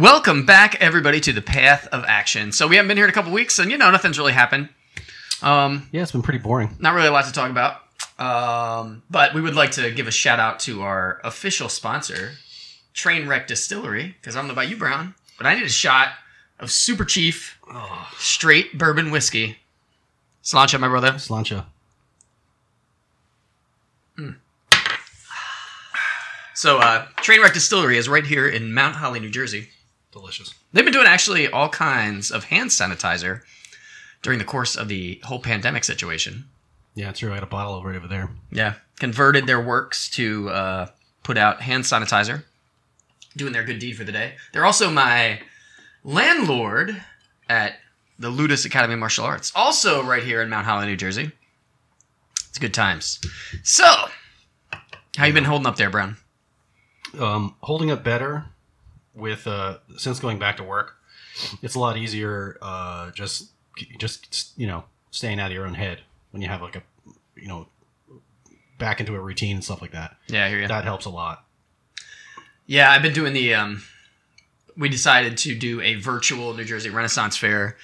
Welcome back, everybody, to the Path of Action. So we haven't been here in a couple weeks, and you know nothing's really happened. Um, Yeah, it's been pretty boring. not really a lot to talk about. Um, but we would like to give a shout out to our official sponsor, Trainwreck Distillery, because I don't know about you, Brown, but I need a shot of Super Chief straight bourbon whiskey. Sláinte, my brother. Slancha. So, uh, Trainwreck Distillery is right here in Mount Holly, New Jersey. Delicious. They've been doing actually all kinds of hand sanitizer during the course of the whole pandemic situation. Yeah, true. I got a bottle over over there. Yeah, converted their works to uh, put out hand sanitizer, doing their good deed for the day. They're also my landlord at the Ludus Academy of Martial Arts, also right here in Mount Holly, New Jersey. It's good times. So, how you been holding up there, Brown? Um, holding up better with uh, since going back to work. It's a lot easier. Uh, just just you know staying out of your own head when you have like a you know back into a routine and stuff like that. Yeah, I hear you. That helps a lot. Yeah, I've been doing the. Um, we decided to do a virtual New Jersey Renaissance Fair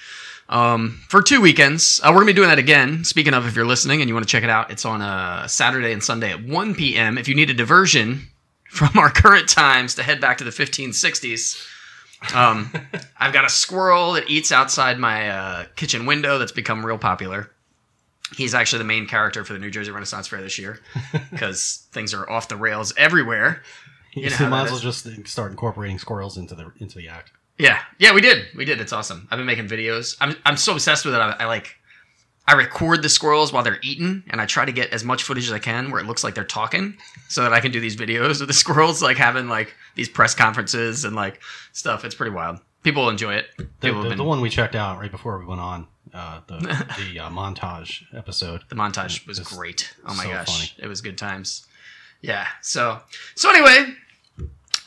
um, for two weekends. Uh, we're gonna be doing that again. Speaking of, if you're listening and you want to check it out, it's on a Saturday and Sunday at 1 p.m. If you need a diversion from our current times to head back to the 1560s, um, I've got a squirrel that eats outside my uh, kitchen window that's become real popular. He's actually the main character for the New Jersey Renaissance Fair this year because things are off the rails everywhere. You, know how might as well just start incorporating squirrels into the into the act. Yeah, yeah, we did. We did. It's awesome. I've been making videos. I'm I'm so obsessed with it. I, I like. I record the squirrels while they're eating, and I try to get as much footage as I can where it looks like they're talking, so that I can do these videos of the squirrels like having like these press conferences and like stuff. It's pretty wild. People will enjoy it. The, the, been- the one we checked out right before we went on uh, the the uh, montage episode. The montage was great. Oh my so gosh, funny. it was good times. Yeah. So so anyway,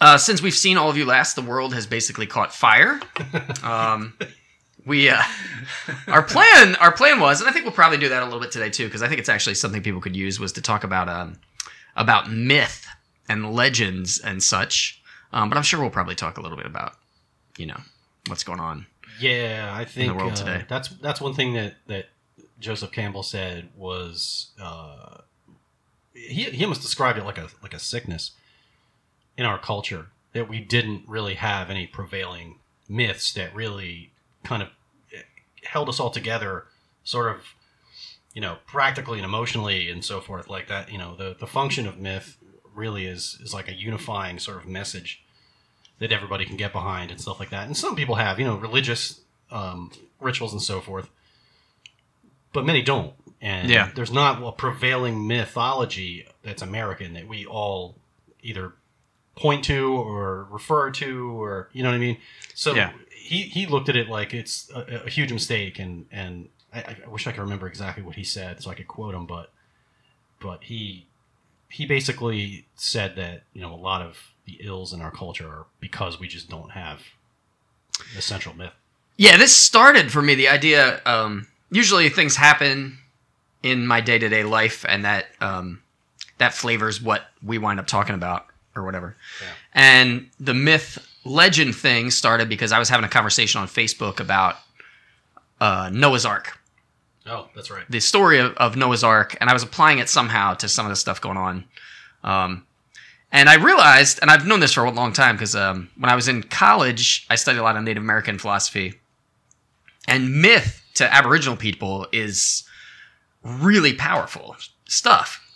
uh, since we've seen all of you last, the world has basically caught fire. Um, we uh, our plan our plan was, and I think we'll probably do that a little bit today too, because I think it's actually something people could use was to talk about um, about myth and legends and such. Um, but I'm sure we'll probably talk a little bit about you know what's going on. Yeah, I think the world uh, today. that's that's one thing that that Joseph Campbell said was uh, he he almost described it like a like a sickness in our culture that we didn't really have any prevailing myths that really kind of held us all together, sort of you know practically and emotionally and so forth like that. You know the the function of myth really is is like a unifying sort of message that everybody can get behind and stuff like that. And some people have, you know, religious um, rituals and so forth, but many don't. And Yeah. there's not a prevailing mythology that's American that we all either point to or refer to, or you know what I mean. So Yeah. He he looked at it like it's a, a huge mistake, and and I, I wish I could remember exactly what he said so I could quote him, but but he he basically said that you know a lot of the ills in our culture are because we just don't have the central myth. Yeah, this started for me the idea. Um, usually things happen in my day to day life, and that um, that flavors what we wind up talking about or whatever. Yeah. And the myth legend thing started because I was having a conversation on Facebook about uh, Noah's Ark, Oh, that's right. the story of, of Noah's Ark, and I was applying it somehow to some of the stuff going on. Um, and I realized, and I've known this for a long time because um, when I was in college, I studied a lot of Native American philosophy. And myth to Aboriginal people is really powerful stuff.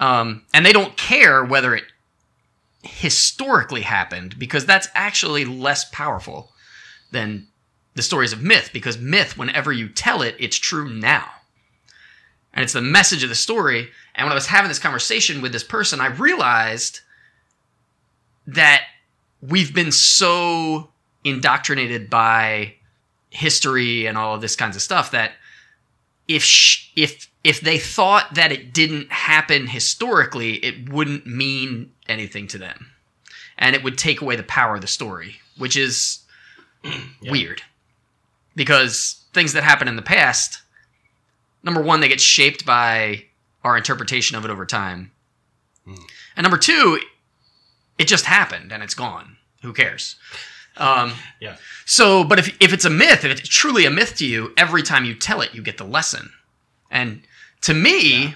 Um, and they don't care whether it historically happened because that's actually less powerful than the stories of myth because myth, whenever you tell it, it's true now. And it's the message of the story. And when I was having this conversation with this person, I realized that we've been so indoctrinated by history and all of this kinds of stuff that if sh- if if they thought that it didn't happen historically, it wouldn't mean anything to them, and it would take away the power of the story, which is Yeah. weird because things that happen in the past, number one, they get shaped by our interpretation of it over time, Hmm. and number two, it just happened and it's gone. Who cares? Um, Yeah. So, but if if it's a myth, if it's truly a myth to you, every time you tell it, you get the lesson. And to me, Yeah.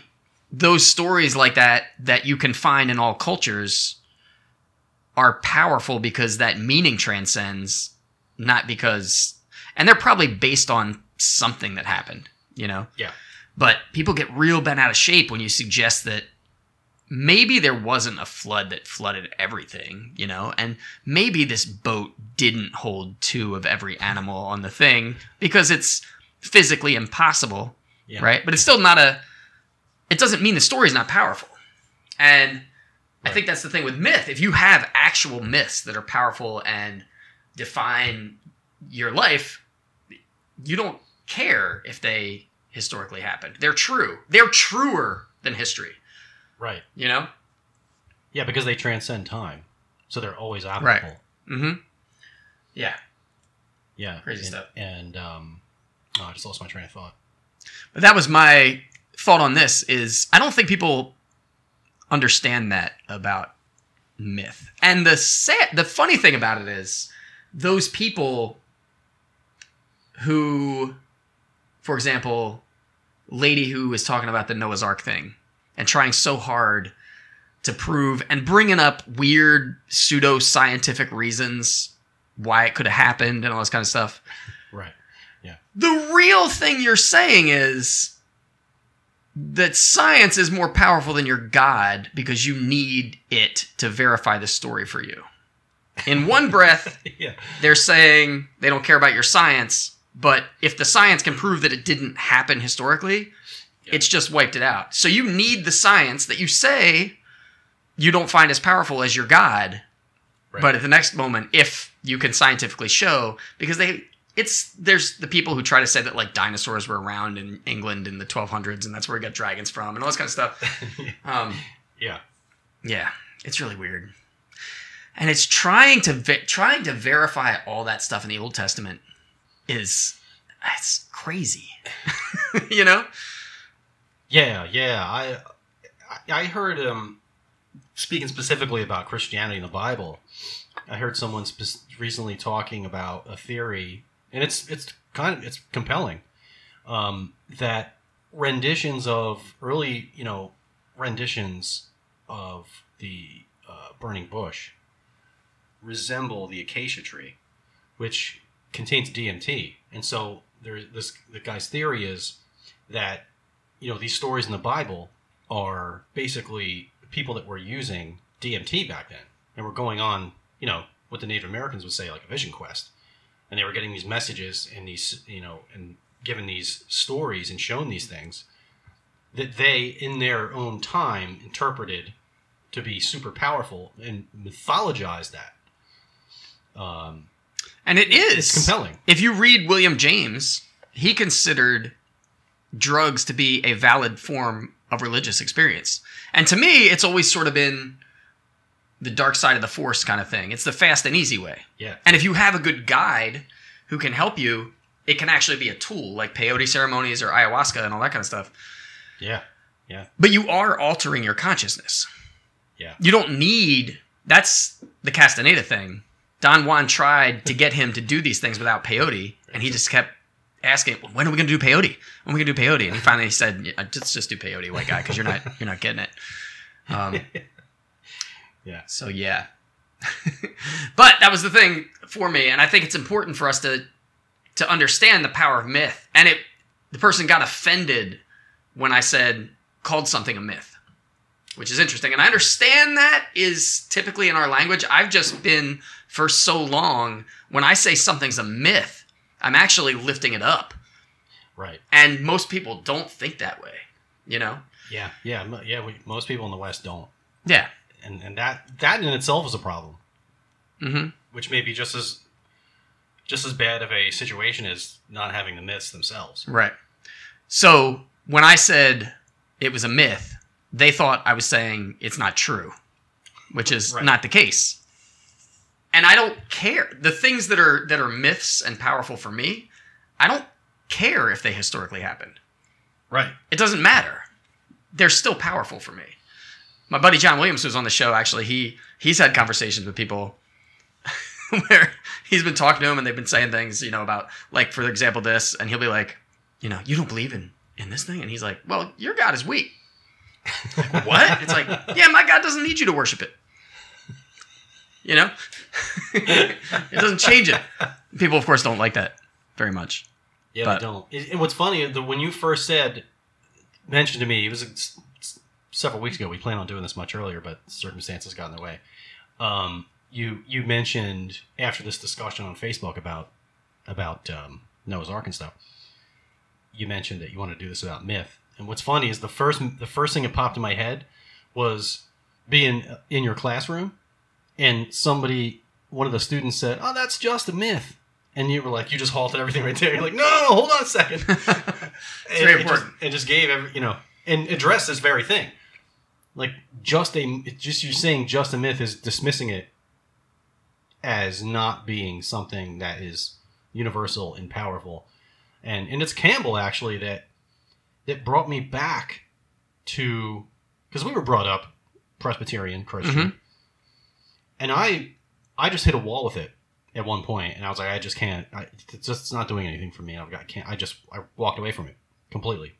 those stories like that that you can find in all cultures are powerful because that meaning transcends, not because, and they're probably based on something that happened, you know. Yeah. But people get real bent out of shape when you suggest that maybe there wasn't a flood that flooded everything, you know, and maybe this boat didn't hold two of every animal on the thing because it's physically impossible, Yeah. right? But it's still not a. It doesn't mean the story's not powerful, and I think that's the thing with myth. If you have actual myths that are powerful and define your life, you don't care if they historically happened. They're true. They're truer than history. Right. You know. Yeah, because they transcend time, so they're always Right. applicable. Mm-hmm. Yeah. Yeah. Crazy and, stuff. And um, oh, I just lost my train of thought. But that was my thought on this is I don't think people understand that about myth. And the sad, the funny thing about it is those people who for example, lady who was talking about the Noah's Ark thing and trying so hard to prove and bringing up weird pseudo scientific reasons why it could have happened and all this kind of stuff. The real thing you're saying is that science is more powerful than your God because you need it to verify the story for you. In one breath, yeah. they're saying they don't care about your science, but if the science can prove that it didn't happen historically, Yeah. it's just wiped it out. So you need the science that you say you don't find as powerful as your God, Right. but at the next moment, if you can scientifically show, because they, it's there's the people who try to say that like dinosaurs were around in England in the 1200s and that's where we got dragons from and all this kind of stuff. Um, yeah. yeah, it's really weird, and it's trying to ve- trying to verify all that stuff in the Old Testament is it's crazy, you know? Yeah, yeah. I I- I heard um speaking specifically about Christianity in the Bible. I heard someone recently talking about a theory, and it's it's kind of it's compelling um, that renditions of early you know renditions of the uh, burning bush resemble the acacia tree, which contains DMT, and so there's this the guy's theory is that you know these stories in the Bible are basically people that were using DMT back then and were going on, you know, what the Native Americans would say like a vision quest, and they were getting these messages and these, you know, and given these stories and shown these things that they, in their own time, interpreted to be super powerful and mythologized that. Um, And it is it's compelling. If you read William James, he considered drugs to be a valid form of religious experience. And to me, it's always sort of been the dark side of the force kind of thing. It's the fast and easy way. Yeah. And if you have a good guide who can help you, it can actually be a tool like peyote ceremonies or ayahuasca and all that kind of stuff. Yeah. Yeah. But you are altering your consciousness. Yeah. You don't need that's the Castaneda thing. Don Juan tried to get him to do these things without peyote, and he just kept asking, well, "When are we going to do peyote? When are we going to do peyote?" And he finally said, yeah, "Just just do peyote, white guy, because you're not you're not getting it." Um, Yeah. So yeah, but that was the thing for me, and I think it's important for us to to understand the power of myth. And it the person got offended when I said called something a myth, which is interesting. And I understand that is typically in our language. I've just been for so long when I say something's a myth, I'm actually lifting it up, Right. and most people don't think that way. You know? Yeah. Yeah. Yeah. We, most people in the West don't. Yeah. And and that that in itself is a problem, hmm which may be just as just as bad of a situation as not having the myths themselves. Right. So when I said it was a myth, they thought I was saying it's not true, which is Right. not the case. And I don't care. The things that are that are myths and powerful for me, I don't care if they historically happened. Right. It doesn't matter. They're still powerful for me. My buddy John Williams was on the show actually. He he's had conversations with people where he's been talking to him and they've been saying things, you know, about like for example this, and he'll be like, you know, you don't believe in in this thing, and he's like, well, your God is weak. Like, what? It's like, yeah, my God doesn't need you to worship it. You know, it doesn't change it. People, of course, don't like that very much. Yeah, But- they don't. It, and what's funny, the, when you first said, mentioned to me, it was several weeks ago. We planned on doing this much earlier, but circumstances got in the way. Um, you you mentioned after this discussion on Facebook about about um, Noah's Ark and stuff. You mentioned that you want to do this about myth, and what's funny is the first the first thing that popped in my head was being in your classroom, and somebody one of the students said, "Oh, that's just a myth." And you were like, you just halted everything right there. You're like, no, no, no hold on a second. It's And very it just- important. It just gave every, you know, and addressed this very thing. Like just a, just you're saying just a myth is dismissing it as not being something that is universal and powerful. And and it's Campbell actually that that brought me back to because we were brought up Presbyterian Christian, Mhm. and I I just hit a wall with it at one point, and I was like, I just can't. I, it's just it's not doing anything for me. I've got, I can't. I just I walked away from it completely,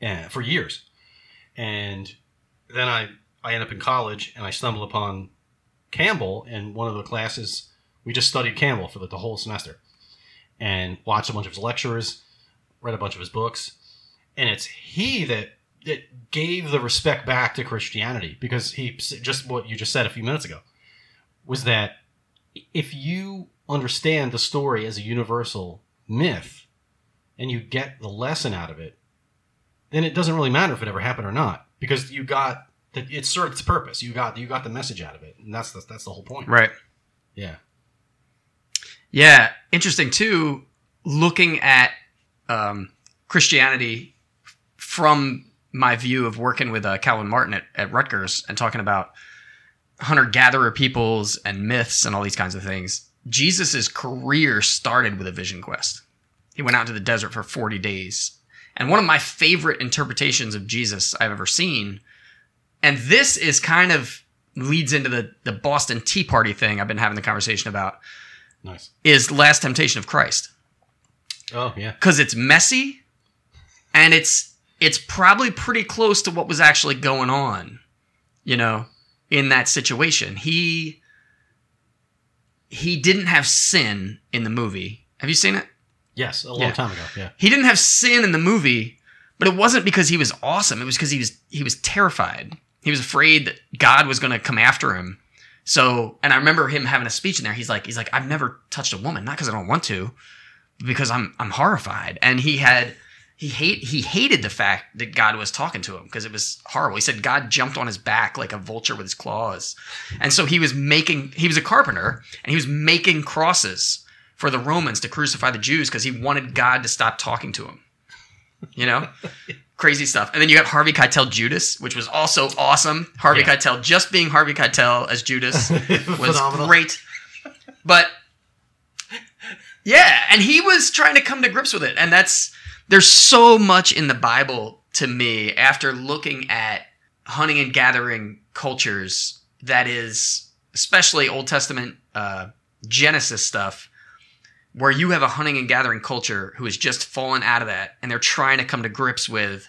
and for years, and then I I end up in college, and I stumble upon Campbell, and one of the classes. We just studied Campbell for the, the whole semester, and watched a bunch of his lectures, read a bunch of his books, and it's he that that gave the respect back to Christianity because he just what you just said a few minutes ago was that if you understand the story as a universal myth and you get the lesson out of it, then it doesn't really matter if it ever happened or not because you got that it served its purpose. You got you got the message out of it, and that's the, that's the whole point. Right. Yeah. Yeah, interesting too. Looking at um, Christianity from my view of working with uh, Calvin Martin at, at Rutgers and talking about hunter gatherer peoples and myths and all these kinds of things. Jesus' career started with a vision quest. He went out to the desert for 40 days. And one of my favorite interpretations of Jesus I've ever seen, and this is kind of leads into the, the Boston Tea Party thing I've been having the conversation about Nice. is Last Temptation of Christ Oh yeah. because it's messy and it's it's probably pretty close to what was actually going on, you know, in that situation. He he didn't have sin in the movie. Have you seen it? Yes, a long Yeah. time ago. Yeah. He didn't have sin in the movie, but it wasn't because he was awesome. It was because he was he was terrified. He was afraid that God was going to come after him. So, and I remember him having a speech in there. He's like, he's like, I've never touched a woman, not because I don't want to, but because I'm I'm horrified. And he had he hate he hated the fact that God was talking to him because it was horrible. He said God jumped on his back like a vulture with his claws, and so he was making he was a carpenter and he was making crosses for the Romans to crucify the Jews because he wanted God to stop talking to him. You know, crazy stuff. And then you got Harvey Keitel Judas, which was also awesome. Harvey Yeah. Keitel just being Harvey Keitel as Judas was great. But yeah, and he was trying to come to grips with it. And that's there's so much in the Bible to me after looking at hunting and gathering cultures that is especially Old Testament uh, Genesis stuff where you have a hunting and gathering culture who has just fallen out of that and they're trying to come to grips with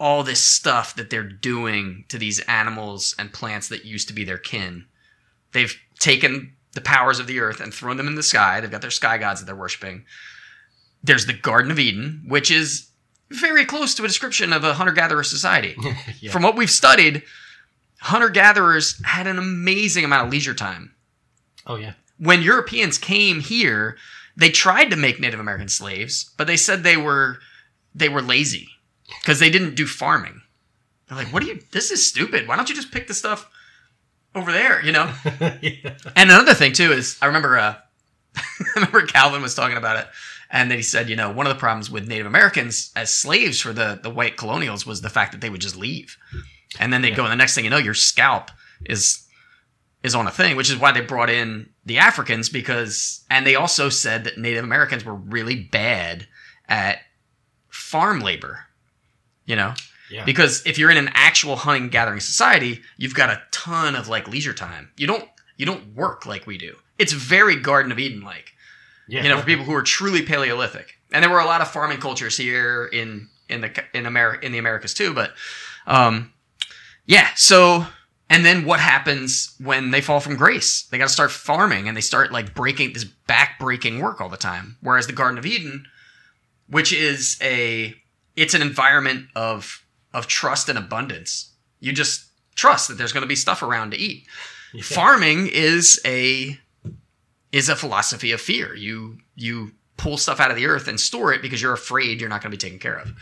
all this stuff that they're doing to these animals and plants that used to be their kin. They've taken the powers of the earth and thrown them in the sky. They've got their sky gods that they're worshiping. There's the Garden of Eden, which is very close to a description of a hunter gatherer society. yeah. From what we've studied, hunter gatherers had an amazing amount of leisure time oh yeah. When Europeans came here, they tried to make Native American slaves, but they said they were they were lazy because they didn't do farming. They're like, "What are you? This is stupid. Why don't you just pick the stuff over there?" You know. yeah. And another thing too is I remember uh, I remember Calvin was talking about it, and then he said, you know, one of the problems with Native Americans as slaves for the the white colonials was the fact that they would just leave, and then they would go, and the next thing you know, your scalp is is on a thing, which is why they brought in the Africans because, and they also said that Native Americans were really bad at farm labor, you know, Yeah. because if you're in an actual hunting gathering society, you've got a ton of like leisure time. You don't You don't work like we do. It's very Garden of Eden like. Yeah. You know, for people who are truly Paleolithic. And there were a lot of farming cultures here in in the in America in the Americas too. But um, yeah. So and then what happens when they fall from grace? They got to start farming and they start like breaking this back breaking work all the time. Whereas the Garden of Eden, which is a it's an environment of of trust and abundance. You just trust that there's going to be stuff around to eat. Yeah. Farming is a is a philosophy of fear. You you pull stuff out of the earth and store it because you're afraid you're not going to be taken care of.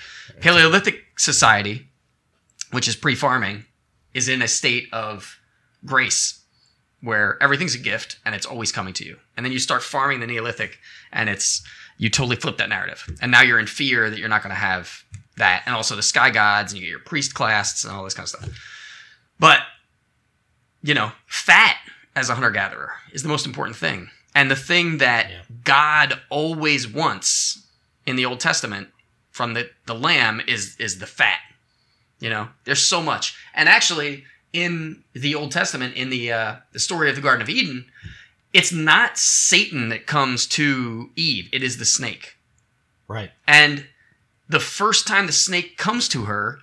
Paleolithic society, which is pre-farming, is in a state of grace where everything's a gift and it's always coming to you. And then you start farming the Neolithic and it's you totally flip that narrative. And now you're in fear that you're not going to have that and also the sky gods and you get your priest class and all this kind of stuff. But you know, fat as a hunter gatherer is the most important thing. And the thing that Yeah. God always wants in the Old Testament from the, the lamb is is the fat. You know, there's so much. And actually, in the Old Testament, in the uh, the story of the Garden of Eden, it's not Satan that comes to Eve; it is the snake. Right. And the first time the snake comes to her,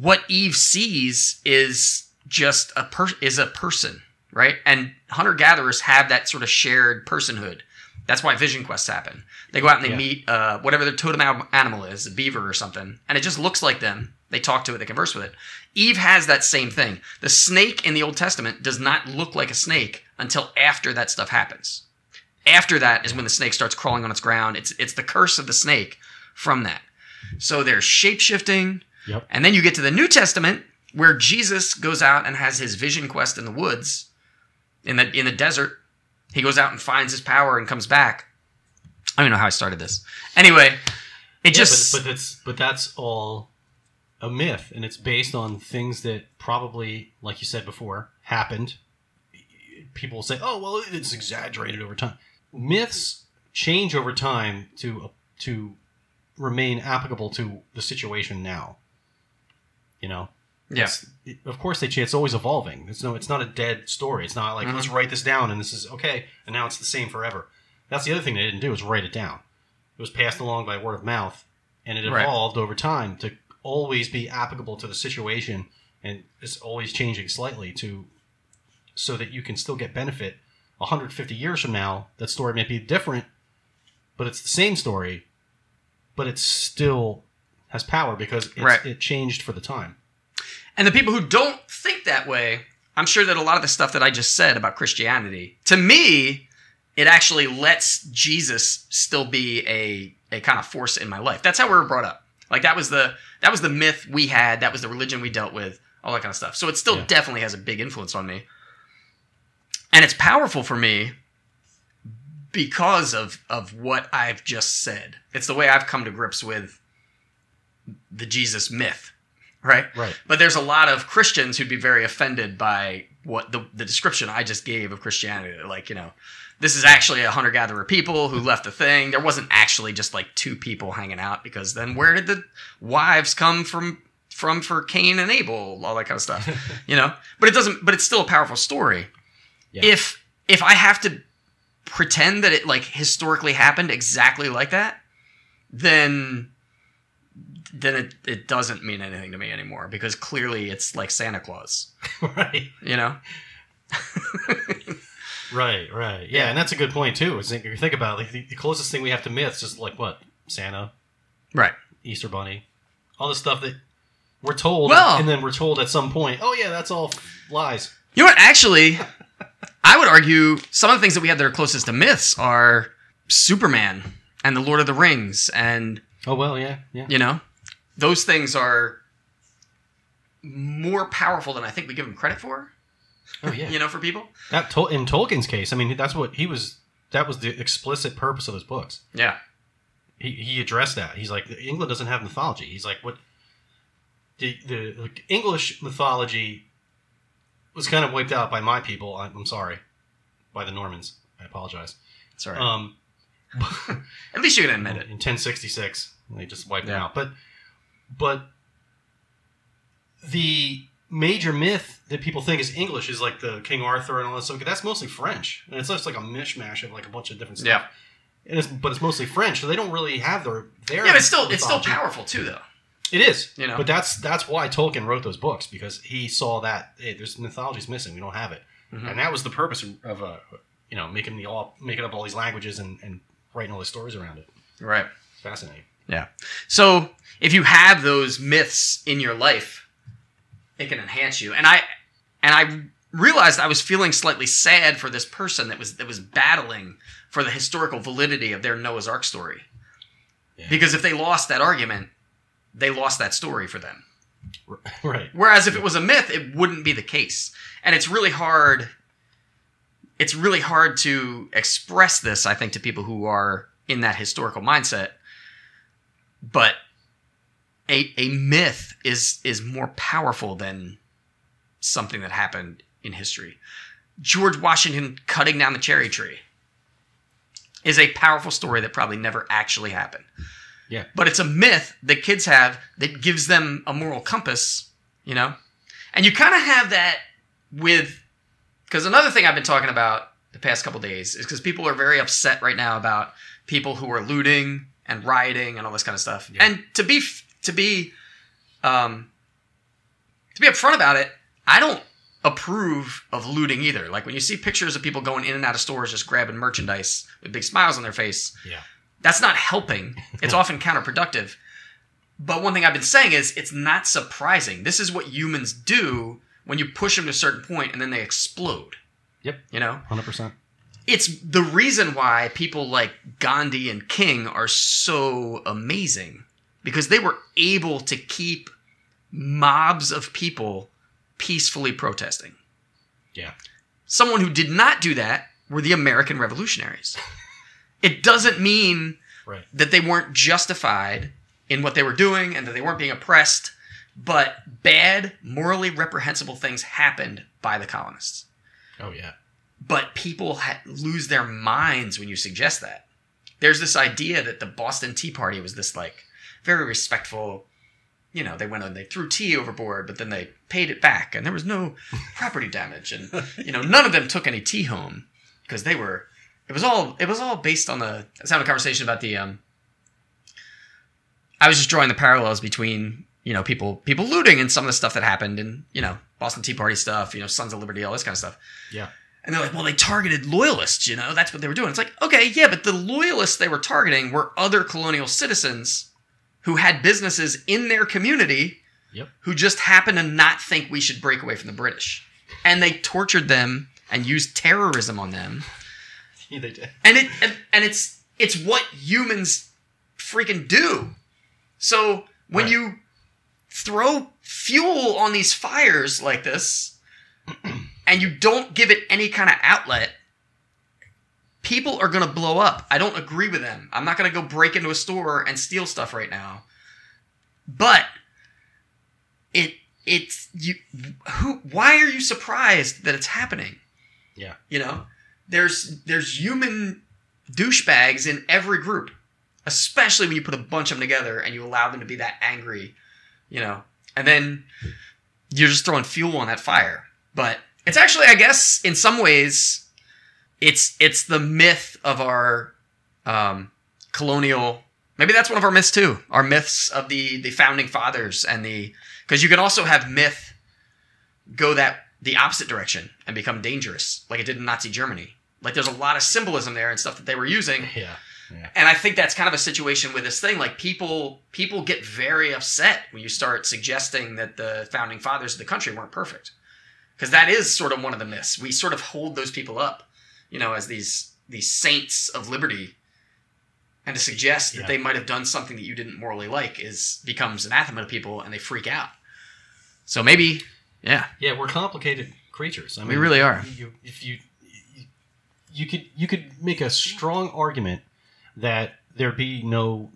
what Eve sees is just a per- is a person, right? And hunter gatherers have that sort of shared personhood. That's why vision quests happen. They go out and they Yeah. meet uh, whatever their totem animal is, a beaver or something, and it just looks like them. They talk to it, they converse with it. Eve has that same thing. The snake in the Old Testament does not look like a snake until after that stuff happens. After that is when the snake starts crawling on its ground. It's it's the curse of the snake from that. So there's shape shifting, Yep. and then you get to the New Testament where Jesus goes out and has his vision quest in the woods, in the in the desert. He goes out and finds his power and comes back. I don't even know how I started this. Anyway, it Yeah, just but, but that's but that's all a myth, and it's based on things that probably, like you said before, happened. People will say, "Oh, well, it's exaggerated over time." Myths change over time to to remain applicable to the situation now. You know, yeah. Of course they change. It's always evolving. It's no, it's not a dead story. It's not like Mhm. let's write this down and this is okay, and now it's the same forever. That's the other thing they didn't do is write it down. It was passed along by word of mouth, and it Right. evolved over time to always be applicable to the situation, and it's always changing slightly to so that you can still get benefit. 150 years from now, that story may be different, but it's the same story, but it still has power because it's, Right. it changed for the time. And the people who don't think that way, I'm sure that a lot of the stuff that I just said about Christianity, to me, it actually lets Jesus still be a a kind of force in my life. That's how we were brought up. Like that was the that was the myth we had, that was the religion we dealt with, all that kind of stuff. So it still Yeah. definitely has a big influence on me. And it's powerful for me because of of what I've just said. It's the way I've come to grips with the Jesus myth, right? Right. But there's a lot of Christians who'd be very offended by what the, the description I just gave of Christianity. Like, you know, this is actually a hunter gatherer people who hmm. left the thing. There wasn't actually just like two people hanging out because then where did the wives come from from for Cain and Abel, all that kind of stuff. you know? But it doesn't but it's still a powerful story. Yeah. If if I have to pretend that it like historically happened exactly like that, then then it, it doesn't mean anything to me anymore because clearly it's like Santa Claus, right. you know? Right, right. Yeah, and that's a good point too. Is if you think about it, like, the, the closest thing we have to myths is like what? Santa, right. Easter Bunny, all the stuff that we're told, Well- and then we're told at some point, oh yeah, that's all lies. You know what? Actually, I would argue some of the things that we have that are closest to myths are Superman and the Lord of the Rings, and Oh well, yeah, yeah. you know, those things are more powerful than I think we give them credit for. Oh yeah. You know, for people. That Tol- in Tolkien's case, I mean, that's what he was. That was the explicit purpose of his books. Yeah. He, he addressed that. He's like, England doesn't have mythology. He's like, what? The the like, English mythology was kind of wiped out by my people. I'm, I'm sorry, by the Normans. I apologize. Sorry. Um, At least you can admit it. in 1066 they just wiped it out but but the major myth that people think is English is like the King Arthur and all that stuff. That's mostly French, and it's just like a mishmash of like a bunch of different stuff. Yeah. And it's, but it's mostly French, so they don't really have their their. Yeah, but it's still it's still mythology. powerful too, though. It is, You know. But that's that's why Tolkien wrote those books because he saw that hey, there's mythology's missing. We don't have it, Mhm. and that was the purpose of, of uh, you know making the all making up all these languages and, and writing all these stories around it. Right. It's fascinating. So if you have those myths in your life, it can enhance you. And I and I realized I was feeling slightly sad for this person that was that was battling for the historical validity of their Noah's Ark story. Yeah. Because if they lost that argument, they lost that story for them. right. Whereas if it was a myth, it wouldn't be the case. And it's really hard it's really hard to express this, I think, to people who are in that historical mindset. But a a myth is is more powerful than something that happened in history. George Washington cutting down the cherry tree is a powerful story that probably never actually happened. Yeah. But it's a myth that kids have that gives them a moral compass, you know? And you kind of have that with because another thing I've been talking about the past couple days is because people are very upset right now about people who are looting and rioting and all this kind of stuff. Yeah. And to be f- to be um to be upfront about it, I don't approve of looting either. Like when you see pictures of people going in and out of stores just grabbing merchandise with big smiles on their face, Yeah. that's not helping. It's often counterproductive. But one thing I've been saying is it's not surprising. This is what humans do when you push them to a certain point and then they explode. Yep. You know? Hundred percent. It's the reason why people like Gandhi and King are so amazing because they were able to keep mobs of people peacefully protesting. Yeah. Someone who did not do that were the American revolutionaries. It doesn't mean Right. that they weren't justified in what they were doing and that they weren't being oppressed, but bad, morally reprehensible things happened by the colonists. Oh yeah. But people ha- lose their minds when you suggest that. There's this idea that the Boston Tea Party was this like very respectful, you know, they went and they threw tea overboard, but then they paid it back and there was no property damage. And, you know, none of them took any tea home because they were, it was all, it was all based on the, I was having a conversation about the, um, I was just drawing the parallels between, you know, people, people looting and some of the stuff that happened and, you know, Boston Tea Party stuff, you know, Sons of Liberty, all this kind of stuff. Yeah. And they're like, well, they targeted loyalists, you know, that's what they were doing. It's like, okay, yeah, but the loyalists they were targeting were other colonial citizens who had businesses in their community Yep. who just happened to not think we should break away from the British. And they tortured them and used terrorism on them. Yeah, they did. And it and, it's it's what humans freaking do. So when Right. you throw fuel on these fires like this and you don't give it any kind of outlet, people are going to blow up. I don't agree with them. I'm not going to go break into a store and steal stuff right now. But it it's you who why are you surprised that it's happening? Yeah. You know, there's there's human douchebags in every group, especially when you put a bunch of them together and you allow them to be that angry, you know, and then you're just throwing fuel on that fire. But it's actually, I guess, in some ways, it's it's the myth of our um, colonial. Maybe that's one of our myths too. Our myths of the the founding fathers and the because you can also have myth go that the opposite direction and become dangerous, like it did in Nazi Germany. Like there's a lot of symbolism there and stuff that they were using. Yeah. Yeah. And I think that's kind of a situation with this thing. Like people people get very upset when you start suggesting that the founding fathers of the country weren't perfect. Because that is sort of one of the myths. We sort of hold those people up, you know, as these these saints of liberty. And to suggest that Yeah. they might have done something that you didn't morally like is becomes anathema to people and they freak out. So maybe yeah. Yeah, we're complicated creatures. I We really are. You, if you, you, you could you could make a strong argument that there be no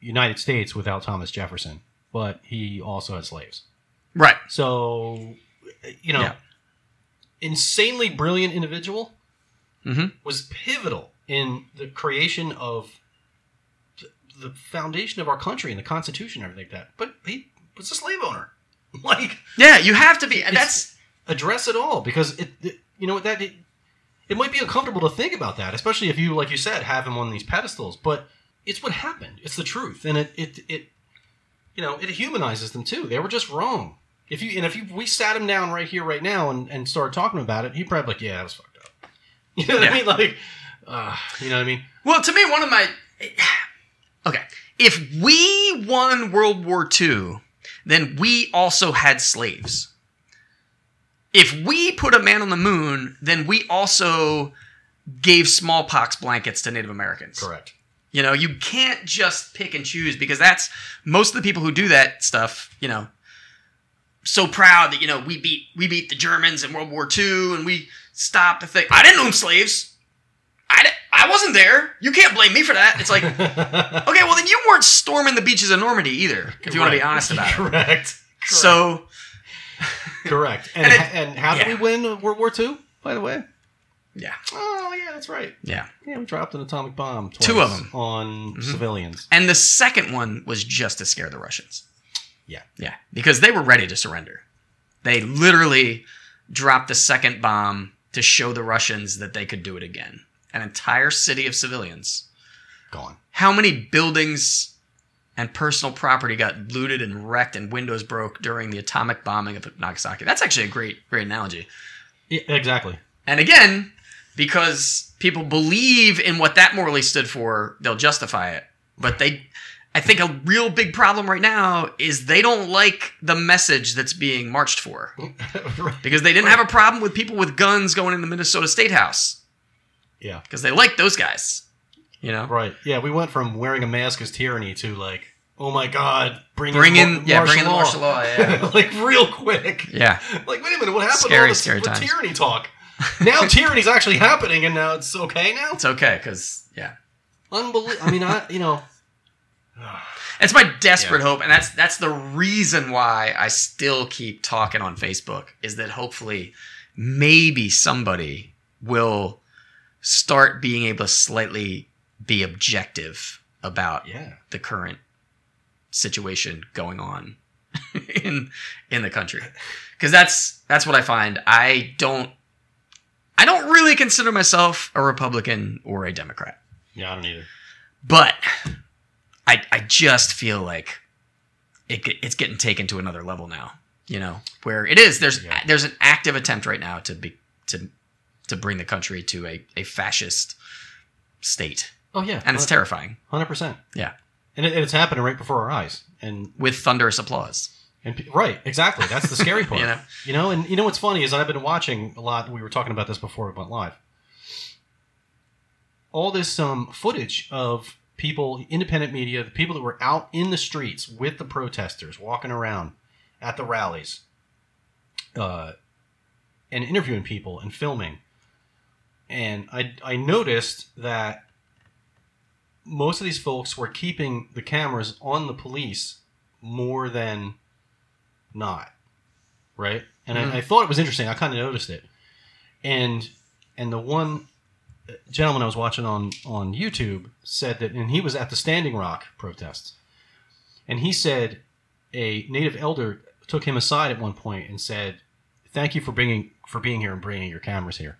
United States without Thomas Jefferson, but he also had slaves. Right. So, you know, Yeah. insanely brilliant individual Mhm. was pivotal in the creation of the foundation of our country and the Constitution and everything like that. But he was a slave owner. like Yeah, you have to be. And that's address it all because it, it you know that it, it might be uncomfortable to think about that, especially if you like you said have him on these pedestals. But it's what happened. It's the truth, and it it it you know it humanizes them too. They were just wrong. If you and if you, we sat him down right here right now and, and started talking about it, he'd probably be like, yeah, that was fucked. You know what Yeah. I mean? Like, uh, you know what I mean? well to me one of my. Okay, if we won World War II, then we also had slaves. If we put a man on the moon, then we also gave smallpox blankets to Native Americans. Correct. You know, you can't just pick and choose because that's most of the people who do that stuff, you know, so proud that, you know, we beat we beat the Germans in World War II and we stopped the thing. I didn't own slaves. I, I wasn't there. You can't blame me for that. It's like, okay, well then you weren't storming the beaches of Normandy either, if you want to be honest about it. Correct. So Correct. And And it- and how did yeah. we win World War II? By the way. yeah, Oh yeah, that's right. yeah. Yeah, we dropped an atomic bomb. Two them on Mhm. civilians. And the second one was just to scare the Russians. Yeah. Yeah. Because they were ready to surrender. They literally dropped the second bomb to show the Russians that they could do it again. An entire city of civilians. Gone. How many buildings and personal property got looted and wrecked and windows broke during the atomic bombing of Nagasaki? That's actually a great, great analogy. Yeah, exactly. And again, because people believe in what that morally stood for, they'll justify it. But they, I think a real big problem right now is they don't like the message that's being marched for Right. because they didn't have a problem with people with guns going in the Minnesota State House Yeah. because they like those guys. You know, Right. Yeah, we went from wearing a mask as tyranny to like, oh my god, bring, bring in, in, yeah, bring in the martial law. Yeah, like real quick. yeah, Like, wait a minute, what happened Scary, to scary times. tyranny talk? Now tyranny's actually happening, and now it's okay now. it's okay because yeah, Unbelievable. I mean, I you know. It's my desperate Yeah. hope, and that's that's the reason why I still keep talking on Facebook. Is that hopefully maybe somebody will start being able to slightly be objective about Yeah. the current situation going on in in the country because that's that's what I find. I don't I don't really consider myself a Republican or a Democrat. Yeah, I don't either. But I I just feel like it it's getting taken to another level now. You know, where it is there's Yeah. there's an active attempt right now to be to to bring the country to a, a fascist state. Oh yeah, And it's terrifying. hundred percent. Yeah. and, it, and it's happening right before our eyes. And With thunderous applause. and right, exactly. That's the scary part. You know? You know, and you know what's funny is I've been watching a lot. We were talking about this before we went live. All this um, footage of people, independent media, the people that were out in the streets with the protesters, walking around at the rallies, uh, and interviewing people and filming. And I, I noticed that most of these folks were keeping the cameras on the police more than not right? And Mhm. I, I thought it was interesting. I kind of noticed it, and and the one gentleman I was watching on on YouTube said that, and he was at the Standing Rock protests, and he said a native elder took him aside at one point and said, "Thank you for bringing for being here and bringing your cameras here."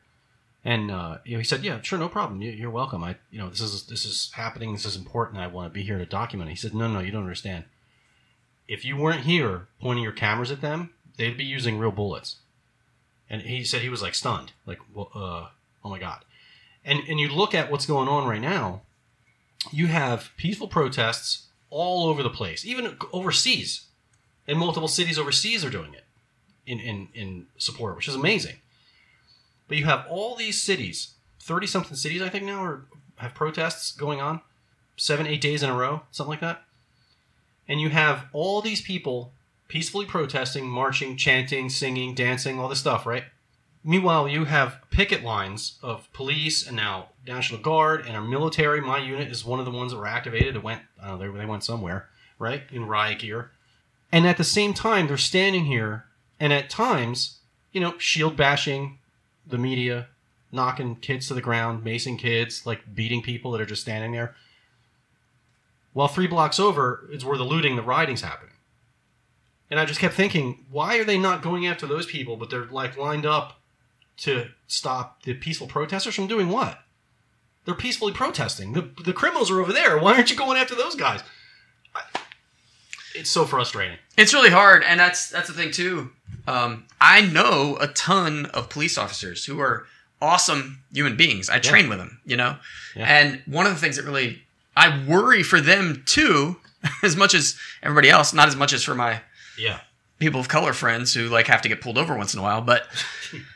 And uh, you know, he said, "Yeah, sure, no problem. You, you're welcome. I, you know, this is this is happening. This is important. I want to be here to document it." He said, "No, no, you don't understand. If you weren't here pointing your cameras at them, they'd be using real bullets." And he said he was like stunned, like, well, uh, "Oh my god!" And and you look at what's going on right now. You have peaceful protests all over the place, even overseas. and multiple cities overseas are doing it in, in, in support, which is amazing. But you have all these cities, 30 something cities, I think now, are, have protests going on seven, eight days in a row, something like that. And you have all these people peacefully protesting, marching, chanting, singing, dancing, all this stuff, right? Meanwhile, you have picket lines of police and now National Guard and our military. My unit is one of the ones that were activated. It went, they, went somewhere, right? In riot gear. And at the same time, they're standing here and at times, you know, shield bashing the media, knocking kids to the ground, macing kids, like beating people that are just standing there. While three blocks over is where the looting, the rioting's happening. And I just kept thinking, why are they not going after those people, but they're like lined up to stop the peaceful protesters from doing what? They're peacefully protesting. The, the criminals are over there. Why aren't you going after those guys? It's so frustrating. It's really hard, and that's that's the thing too. Um, I know a ton of police officers who are awesome human beings. I train with them, you know, Yeah. and one of the things that really I worry for them too, as much as everybody else, not as much as for my Yeah. people of color friends who like have to get pulled over once in a while, but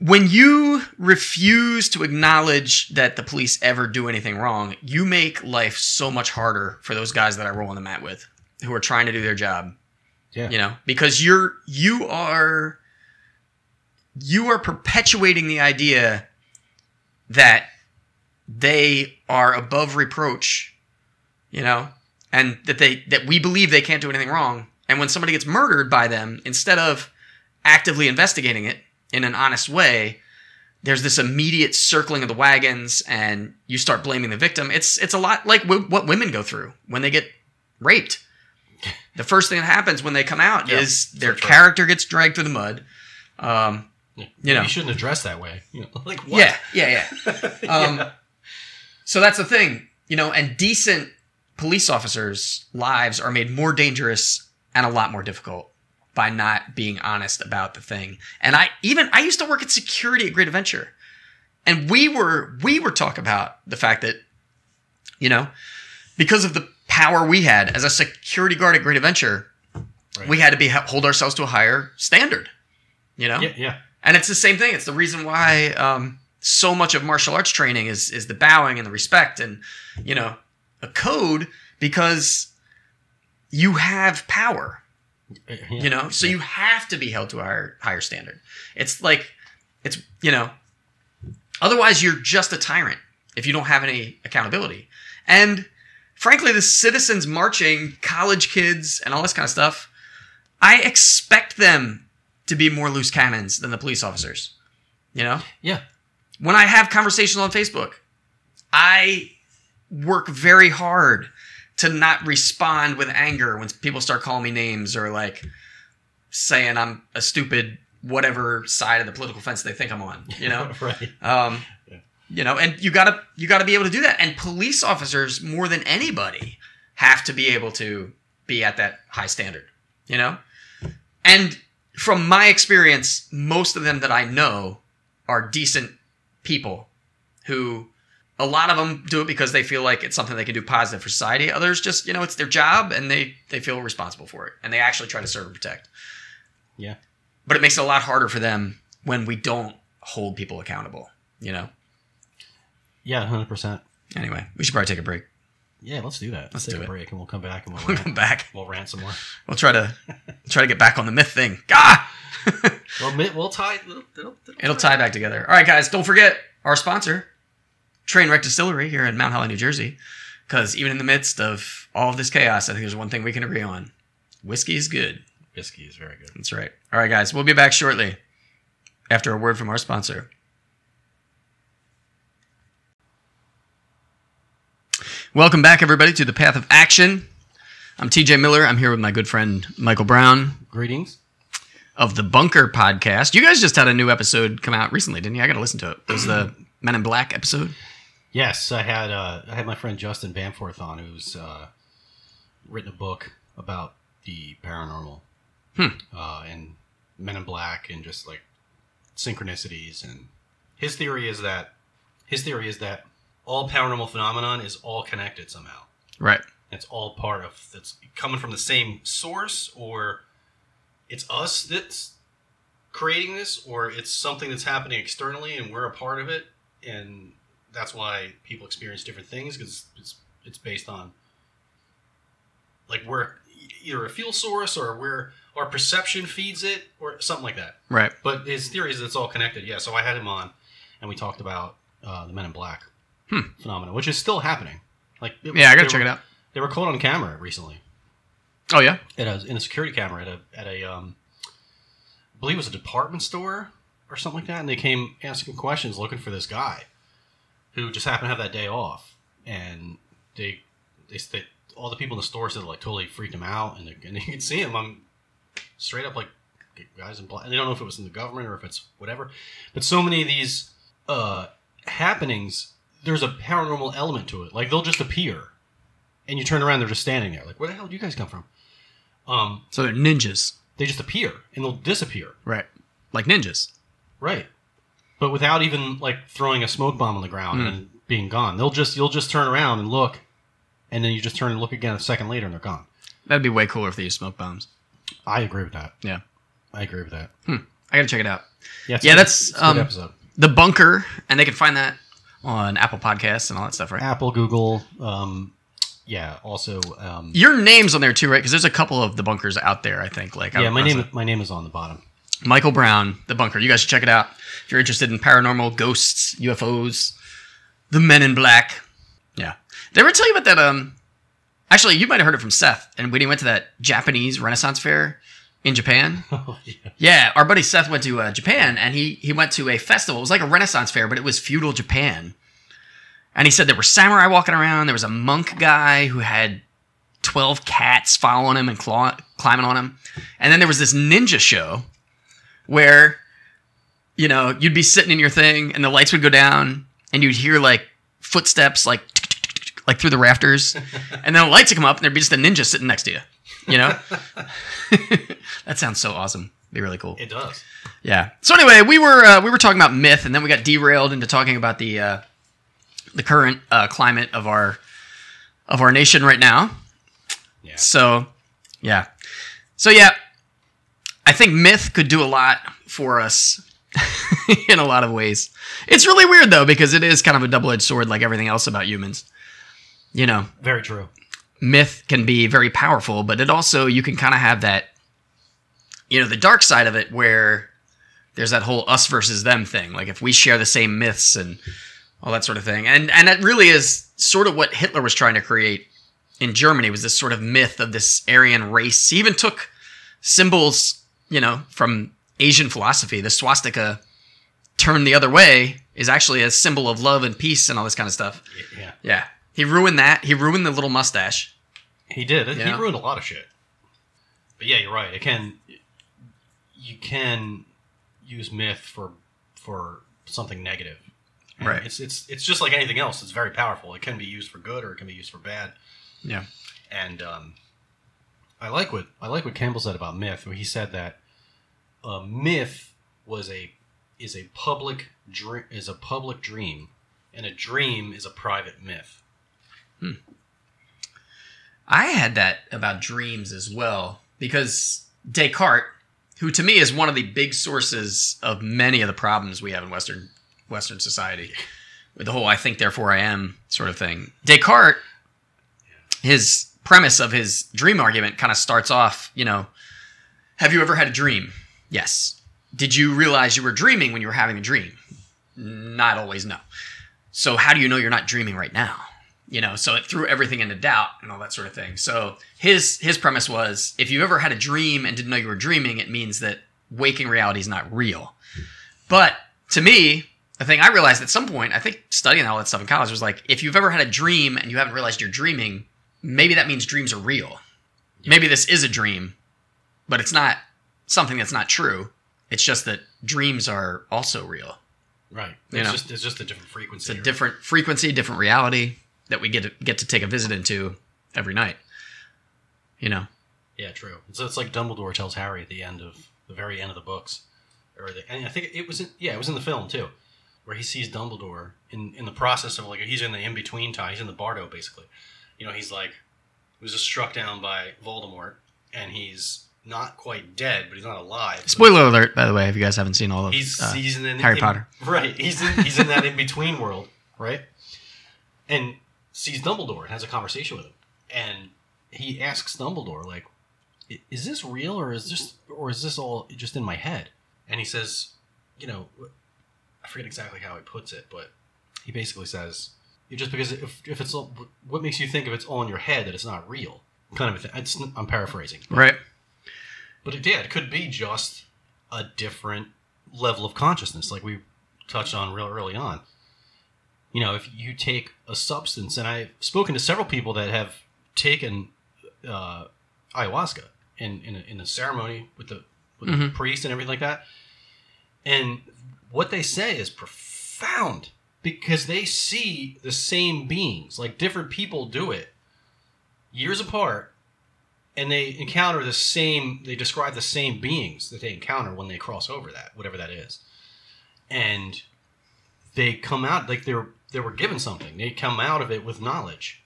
when you refuse to acknowledge that the police ever do anything wrong, you make life so much harder for those guys that I roll on the mat with who are trying to do their job. Yeah. You know, because you're you are you are perpetuating the idea that they are above reproach, you know, and that they that we believe they can't do anything wrong. And when somebody gets murdered by them, instead of actively investigating it in an honest way, there's this immediate circling of the wagons, and you start blaming the victim. It's it's a lot like w- what women go through when they get raped. The first thing that happens when they come out Yeah, is their character gets dragged through the mud. Um, You know. you shouldn't address that way. You know, like what? yeah, yeah, yeah. Um, Yeah. So that's the thing, you know, and decent police officers' lives are made more dangerous and a lot more difficult by not being honest about the thing. And I even I used to work at security at Great Adventure. And we were we were talking about the fact that you know, because of the power we had as a security guard at Great Adventure, Right. we had to be hold ourselves to a higher standard. You know? yeah, yeah. And it's the same thing. It's the reason why um, so much of martial arts training is is the bowing and the respect and you know a code because you have power. Yeah. You know, so you have to be held to a higher higher standard. It's like it's you know, otherwise you're just a tyrant if you don't have any accountability. And frankly, the citizens marching, college kids, and all this kind of stuff, I expect them to be more loose cannons than the police officers. You know, Yeah. when I have conversations on Facebook, I work very hard to not respond with anger when people start calling me names or like saying I'm a stupid whatever side of the political fence they think I'm on. You know, right. um, Yeah. you know, and you gotta you gotta be able to do that. And police officers more than anybody have to be able to be at that high standard. You know, and from my experience, most of them that I know are decent people who a lot of them do it because they feel like it's something they can do positive for society. Others just, you know, it's their job and they they feel responsible for it and they actually try to serve and protect. Yeah. But it makes it a lot harder for them when we don't hold people accountable, you know. Yeah, hundred percent. Anyway, we should probably take a break. Yeah, let's do that. Let's take do a it. break and we'll come back and we'll We'll rant, come back. we'll rant some more. We'll try to try to get back on the myth thing. Ah! Well, we'll tie. It'll, it'll, It'll tie back together. All right, guys, don't forget our sponsor, Trainwreck Distillery here in Mount Holly, New Jersey. Because even in the midst of all of this chaos, I think there's one thing we can agree on: whiskey is good. Whiskey is very good. That's right. All right, guys, we'll be back shortly after a word from our sponsor. Welcome back, everybody, to the Path of Action. I'm TJ Miller. I'm here with my good friend Michael Brown Greetings. of the Bunker podcast. You guys just had a new episode come out recently, didn't you? I got to listen to it. It was the Men in Black episode. Yes, I had uh, I had my friend Justin Bamforth on, who's uh, written a book about the paranormal Hmm. uh, and Men in Black and just like synchronicities. And his theory is that his theory is that all paranormal phenomenon is all connected somehow. Right. It's all part of it's coming from the same source, or it's us that's creating this, or it's something that's happening externally and we're a part of it, and that's why people experience different things because it's it's based on like we're either a fuel source or where our perception feeds it or something like that. Right. But his theory is it's all connected. Yeah, so I had him on, and we talked about uh, the Men in Black Hmm. phenomenon, which is still happening. Like, Yeah, I got to check it out. They were caught on camera recently Oh, yeah? at a in a security camera at a at a um, I believe it was a department store or something like that, and they came asking questions looking for this guy who just happened to have that day off, and they they they, all the people in the store said like totally freaked him out, and, and you can see him. I'm straight up like guys in black. And they don't know if it was in the government or if it's whatever. But so many of these uh, happenings, there's a paranormal element to it. Like they'll just appear, and you turn around, they're just standing there. Like where the hell did you guys come from? Um, So they're ninjas, they just appear and they'll disappear. right? Like ninjas. Right. But without even like throwing a smoke bomb on the ground Hmm. and being gone. They'll just you'll just turn around and look and then you just turn and look again a second later and they're gone. That'd be way cooler if they used smoke bombs. I agree with that. Yeah. I agree with that. I gotta check it out. Yeah, a- that's, it's a good um, episode. The Bunker, and they can find that on Apple Podcasts and all that stuff, right? Apple, Google, um yeah, also um Your name's on there too, right? Because there's a couple of the bunkers out there. I think. Like, yeah, my name my name is on the bottom. Michael Brown, the bunker. You guys should check it out if you're interested in paranormal, ghosts, UFOs, the Men in Black. Yeah. Did I ever tell you about that? Um, actually, you might have heard it from Seth. And when he went to that Japanese Renaissance fair in Japan, Oh yeah. yeah, our buddy Seth went to uh, Japan and he he went to a festival. It was like a Renaissance fair, but it was feudal Japan. And he said there were samurai walking around. There was a monk guy who had twelve cats following him and claw- climbing on him. And then there was this ninja show where, you know, you'd be sitting in your thing and the lights would go down and you'd hear like footsteps like like through the rafters, and then the lights would come up and there'd be just a ninja sitting next to you. You know, that sounds so awesome. Be really cool. It does. Yeah. So anyway, we were uh, we were talking about myth, and then we got derailed into talking about the uh, the current uh, climate of our of our nation right now. Yeah. So, yeah. So yeah, I think myth could do a lot for us in a lot of ways. It's really weird though because it is kind of a double edged sword, like everything else about humans. You know, Very true. myth can be very powerful, but it also you can kind of have that, you know, the dark side of it where there's that whole us versus them thing. Like if we share the same myths and all that sort of thing, and and that really is sort of what Hitler was trying to create in Germany was this sort of myth of this Aryan race. He even took symbols, you know, from Asian philosophy. The swastika turned the other way is actually a symbol of love and peace and all this kind of stuff. Yeah. Yeah. He ruined that. He ruined the little mustache. He did. He Yeah. ruined a lot of shit. But yeah, you're right. It can you can use myth for for something negative. Right. It's it's it's just like anything else. It's very powerful. It can be used for good or it can be used for bad. Yeah. And um, I like what I like what Campbell said about myth. Where he said that a myth was a is a public dream is a public dream, and a dream is a private myth. Hmm. I had that about dreams as well because Descartes, who to me is one of the big sources of many of the problems we have in Western Western society, with the whole "I think therefore I am" sort of thing. Descartes, his premise of his dream argument kind of starts off, you know, have you ever had a dream? Yes. Did you realize you were dreaming when you were having a dream? Not always, no. So how do you know you're not dreaming right now? you know so it threw everything into doubt and all that sort of thing so his his premise was if you ever had a dream and didn't know you were dreaming it means that waking reality is not real but to me the thing i realized at some point i think studying all that stuff in college was like if you've ever had a dream and you haven't realized you're dreaming maybe that means dreams are real maybe this is a dream but it's not something that's not true it's just that dreams are also real Right. You It's know. just it's just a different frequency. it's a or- different frequency, different reality that we get to, get to take a visit into every night. You know, Yeah, true. So it's like Dumbledore tells Harry at the end of the very end of the books, or the, and I think it was in, yeah, it was in the film too, where he sees Dumbledore in in the process of like he's in the in between time, he's in the Bardo basically. You know, he's like he was just struck down by Voldemort, and he's not quite dead, but he's not alive. spoiler alert, by the way, if you guys haven't seen all of He's uh, he's in Harry in- Potter. right? He's in he's in that in between world, right? And sees Dumbledore and has a conversation with him, and he asks Dumbledore like, "Is this real or is this or is this all just in my head?" And he says, "You know, I forget exactly how he puts it, but he basically says." Just because if, if it's all, what makes you think if it's all in your head that it's not real, kind of a thing. It's, I'm paraphrasing, right? but it, yeah, it could be just a different level of consciousness, like we touched on real early on. You know, if you take a substance, and I've spoken to several people that have taken uh, ayahuasca in in a, in a ceremony with the with the Mhm. priest and everything like that. And what they say is profound because they see the same beings, like different people do it years apart, and they encounter the same. They describe the same beings that they encounter when they cross over that, whatever that is, and they come out like they're they were given something. They come out of it with knowledge,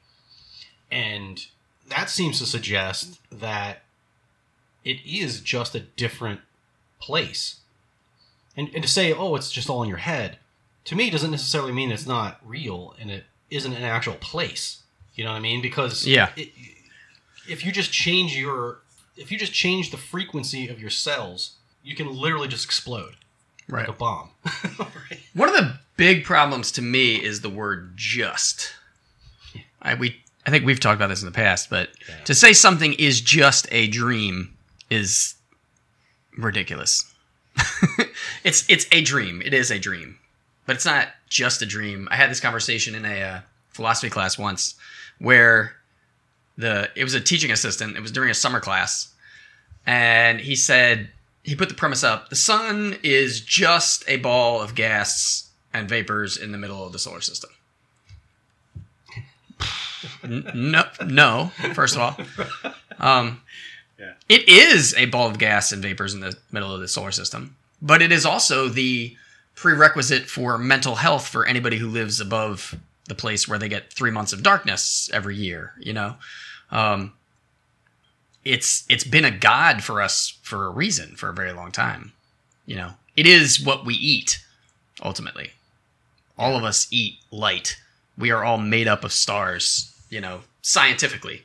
and that seems to suggest that it is just a different place. And, and to say, oh, it's just all in your head, to me doesn't necessarily mean it's not real and it isn't an actual place. You know what I mean? Because Yeah. it, if you just change your, if you just change the frequency of your cells, you can literally just explode Right. like a bomb. Right. One of the big problems to me is the word just. I we I think we've talked about this in the past, but Yeah. to say something is just a dream is ridiculous. it's it's a dream. It is a dream, but it's not just a dream. I had this conversation in a uh, philosophy class once where the it was a teaching assistant. It was during a summer class, and he said he put the premise up: the sun is just a ball of gas and vapors in the middle of the solar system. No, no. First of all, um, Yeah. it is a ball of gas and vapors in the middle of the solar system, but it is also the prerequisite for mental health for anybody who lives above the place where they get three months of darkness every year. You know, um, it's it's been a god for us for a reason for a very long time. You know, it is what we eat ultimately. All of us eat light. We are all made up of stars. You know, scientifically,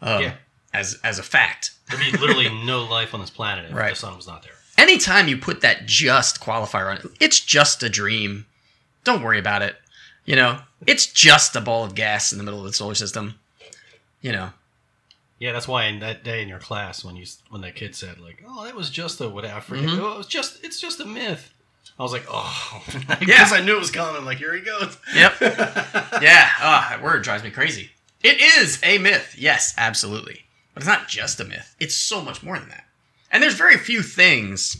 um, Yeah. as as a fact. There'd be literally no life on this planet if Right. the sun was not there. Anytime you put that just qualifier on it, it's just a dream. Don't worry about it. You know, it's just a ball of gas in the middle of the solar system. You know, Yeah, that's why in that day in your class when you when that kid said like, "Oh, that was just a whatever," I forget. Mhm. Oh, it was just it's just a myth. I was like, "Oh," because Yeah. I knew it was coming. Like, here he goes. Yep. yeah. Ah, that word drives me crazy. It is a myth. Yes, absolutely. But it's not just a myth. It's so much more than that. And there's very few things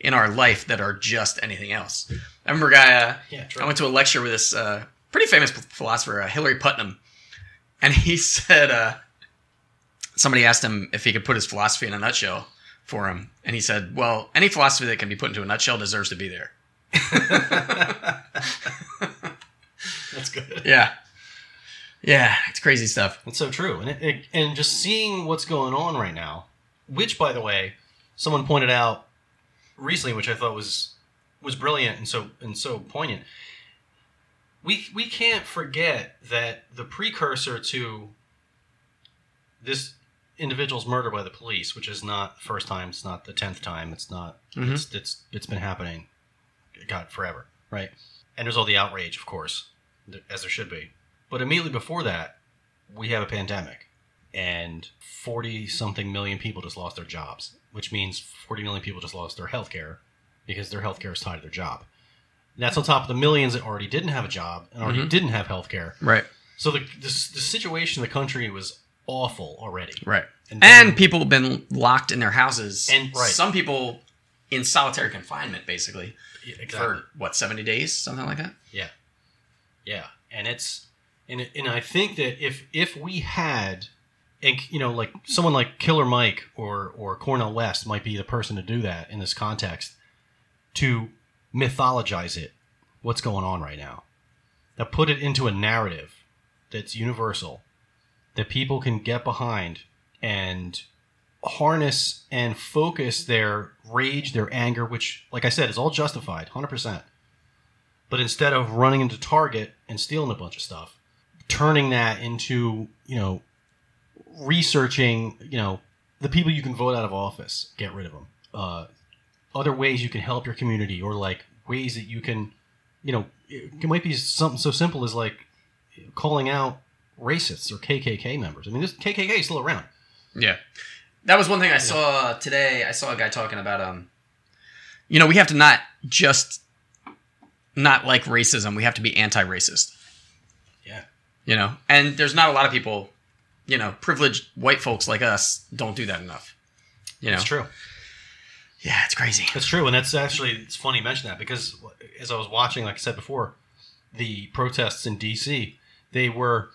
in our life that are just anything else. I remember a guy. Uh, Yeah. I went to a lecture with this uh, pretty famous philosopher, uh, Hilary Putnam, and he said uh, somebody asked him if he could put his philosophy in a nutshell for him, and he said, "Well, any philosophy that can be put into a nutshell deserves to be there." That's good. Yeah, yeah, it's crazy stuff. It's so true, and it, it, and just seeing what's going on right now, which by the way, someone pointed out recently, which I thought was was brilliant and so and so poignant. We we can't forget that the precursor to this individual's murder by the police, which is not the first time, it's not the tenth time, it's not Mhm. it's it's it's been happening, God forever, right? And there's all the outrage, of course, as there should be. But immediately before that, we have a pandemic, and forty something million people just lost their jobs, which means forty million people just lost their health care because their health care is tied to their job. And that's on top of the millions that already didn't have a job and already Mhm. didn't have health care. Right, So the, the the situation in the country was awful already. right. And, And people have been locked in their houses, And- right. some people in solitary confinement, basically, Yeah, exactly. for what seventy days, something like that. Yeah, yeah, and it's and and I think that if if we had, and you know, like someone like Killer Mike or or Cornel West might be the person to do that in this context, to mythologize it, what's going on right now, now put it into a narrative that's universal, that people can get behind and harness and focus their rage, their anger, which, like I said, is all justified, hundred percent. But instead of running into Target and stealing a bunch of stuff, turning that into you know researching you know the people you can vote out of office, get rid of them. Uh, other ways you can help your community, or like ways that you can, you know, it might be something so simple as like calling out racists or KKK members. I mean, this KKK is still around. Yeah. That was one thing I saw today. I saw a guy talking about um you know, we have to not just not like racism, we have to be anti-racist. Yeah. You know, and there's not a lot of people you know, privileged white folks like us don't do that enough. You know, It's true. yeah, it's crazy. It's true, and that's actually it's funny you mention that because as I was watching, like I said before, the protests in D.C. they were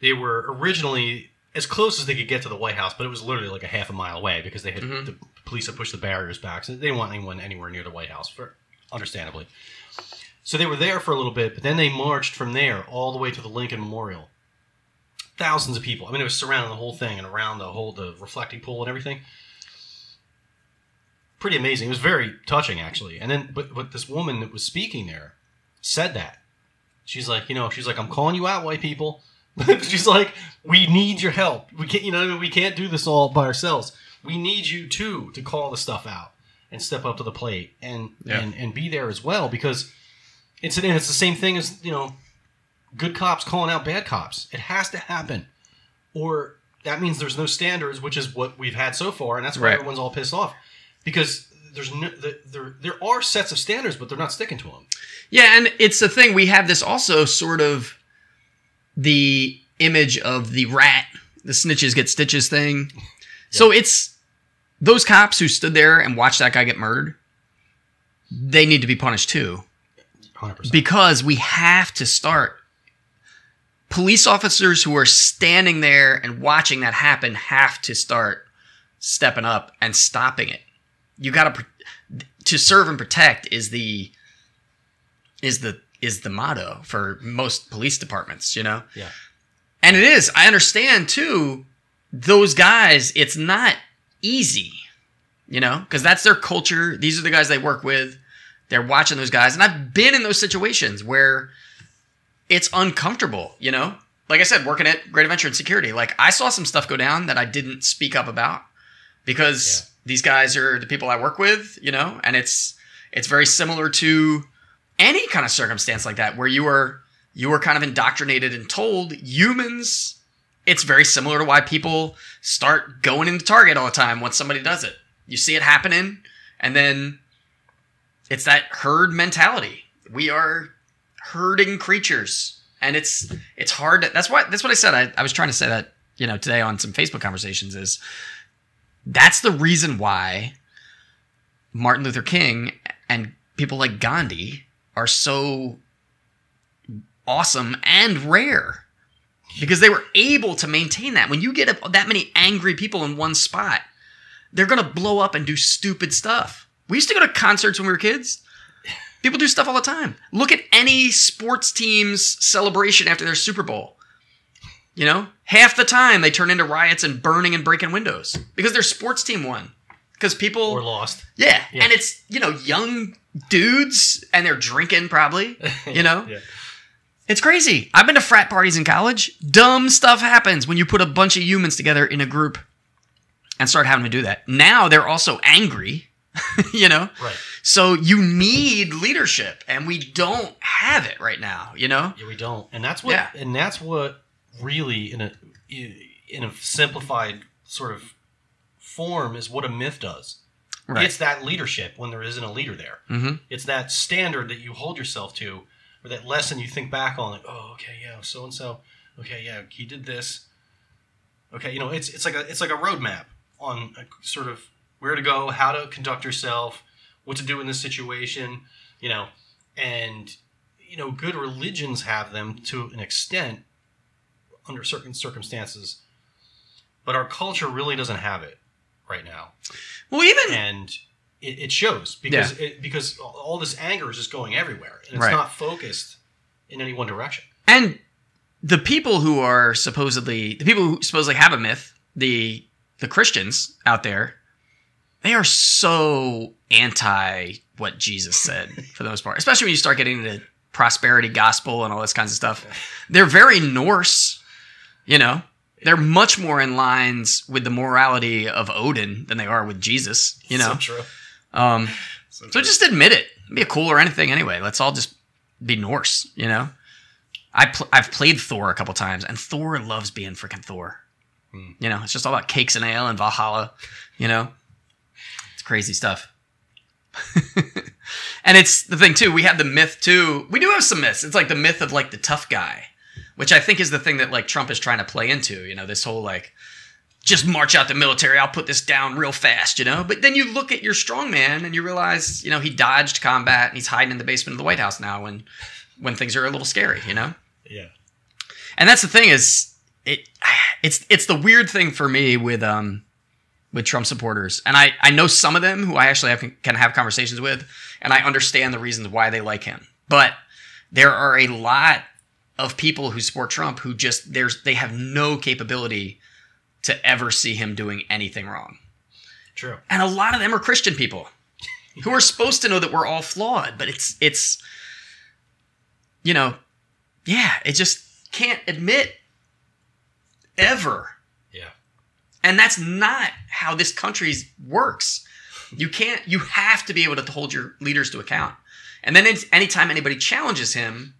they were originally as close as they could get to the White House, but it was literally like a half a mile away because they had Mhm. the police had pushed the barriers back, so they didn't want anyone anywhere near the White House, for understandably. So they were there for a little bit, but then they marched from there all the way to the Lincoln Memorial. Thousands of people. I mean, it was surrounding the whole thing and around the whole the reflecting pool and everything pretty amazing. It was very touching, actually. And then, but but this woman that was speaking there said that she's like, you know, she's like, I'm calling you out, white people. she's like, we need your help. We can't, you know, we can't do this all by ourselves. We need you too to call the stuff out and step up to the plate and Yeah. and and be there as well because it's and it's the same thing as you know, good cops calling out bad cops. It has to happen, or that means there's no standards, which is what we've had so far, and that's why Right. everyone's all pissed off because there's no the, there there are sets of standards, but they're not sticking to them. Yeah, and it's the thing we have this also sort of the image of the rat, the snitches get stitches thing. So it's those cops who stood there and watched that guy get murdered. They need to be punished too Hundred percent. because we have to start police officers who are standing there and watching that happen have to start stepping up and stopping it. You got to to serve and protect is the is the is the motto for most police departments you know? Yeah. and it is. I understand too those guys it's not easy you know? Because that's their culture. These are the guys they work with. They're watching those guys. And i've been in those situations where it's uncomfortable you know? Like i said working at great adventure and security like i saw some stuff go down that i didn't speak up about because Yeah. these guys are the people i work with you know? And it's it's very similar to any kind of circumstance like that where you are you are kind of indoctrinated and told humans it's very similar to why people start going into target all the time once somebody does it. You see it happening and then it's that herd mentality. We are herding creatures. And it's it's hard to, that's what that's what i said. I, I was trying to say that you know today on some facebook conversations is that's the reason why martin luther king and people like gandhi are so awesome and rare. Because they were able to maintain that. When you get a, that many angry people in one spot they're gonna blow up and do stupid stuff. We used to go to concerts when we were kids People do stuff all the time. Look at any sports team's celebration after their Super Bowl. You know, half the time they turn into riots and burning and breaking windows because their sports team won. Because people, Or lost. yeah. Yeah. and it's you know young dudes and they're drinking probably. You know, Yeah. it's crazy. I've been to frat parties in college. Dumb stuff happens when you put a bunch of humans together in a group and start having to do that. Now they're also angry. you know, Right. so you need leadership, and we don't have it right now. You know, Yeah, we don't, and that's what, Yeah. and that's what really, in a in a simplified sort of form, is what a myth does. right? It's that leadership when there isn't a leader there. hmm It's that standard that you hold yourself to, or that lesson you think back on, like, oh, okay, yeah, so and so, okay, yeah, he did this. Okay, you know, it's it's like a it's like a roadmap on a sort of where to go, how to conduct yourself, what to do in this situation, you know, and you know, good religions have them to an extent under certain circumstances, but our culture really doesn't have it right now Well, even and it, it shows because it, because all this anger is just going everywhere and it's Right. not focused in any one direction. and the people who are supposedly the people who supposedly have a myth, the the Christians out there, they are so anti what Jesus said for the most part. Especially when you start getting into prosperity gospel and all this kinds of stuff. They're very Norse, you know. They're much more in lines with the morality of Odin than they are with Jesus, you know. so true. Um, So, So just admit it. Be a cool or anything anyway. Let's all just be Norse, you know? I pl- I've played Thor a couple times, and Thor loves being freaking Thor. Hmm. You know, it's just all about cakes and ale and Valhalla, you know? Crazy stuff. and it's the thing, too. We have the myth, too. We do have some myths. It's like the myth of like the tough guy. which I think is the thing that like Trump is trying to play into. You know, this whole like just march out the military. I'll put this down real fast. You know, but then you look at your strongman and you realize you know he dodged combat and he's hiding in the basement of the White House now when when things are a little scary. You know. Yeah. And that's the thing is it it's it's the weird thing for me with um with Trump supporters. And I I know some of them who I actually have, can have conversations with and I understand the reasons why they like him. But there are a lot of people who support Trump who just there's they have no capability to ever see him doing anything wrong. True. And a lot of them are Christian people who are supposed to know that we're all flawed, but it's it's you know, yeah, it just can't admit ever. And that's not how this country works. You can't you have to be able to hold your leaders to account. And then it's- anytime anybody challenges him,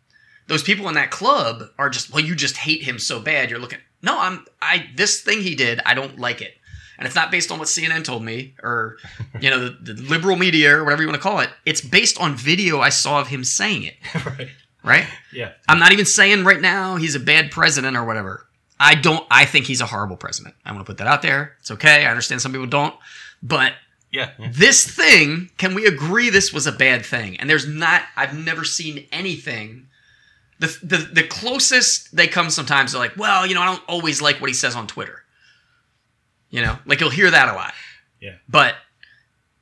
those people in that club are just, well, you just hate him so bad. You're looking, no, I'm, I, this thing he did, I don't like it. And it's not based on what CNN told me or, you know, the, the liberal media or whatever you want to call it. It's based on video I saw of him saying it, right. right? Yeah. I'm not even saying right now he's a bad president or whatever. I don't, I think he's a horrible president. I want to put that out there. It's okay. I understand some people don't. But Yeah. yeah. this thing, can we agree this was a bad thing? And there's not, I've never seen anything. The, the, the closest they come sometimes, they're like, well, you know, I don't always like what he says on Twitter. You know, like you'll hear that a lot. Yeah. But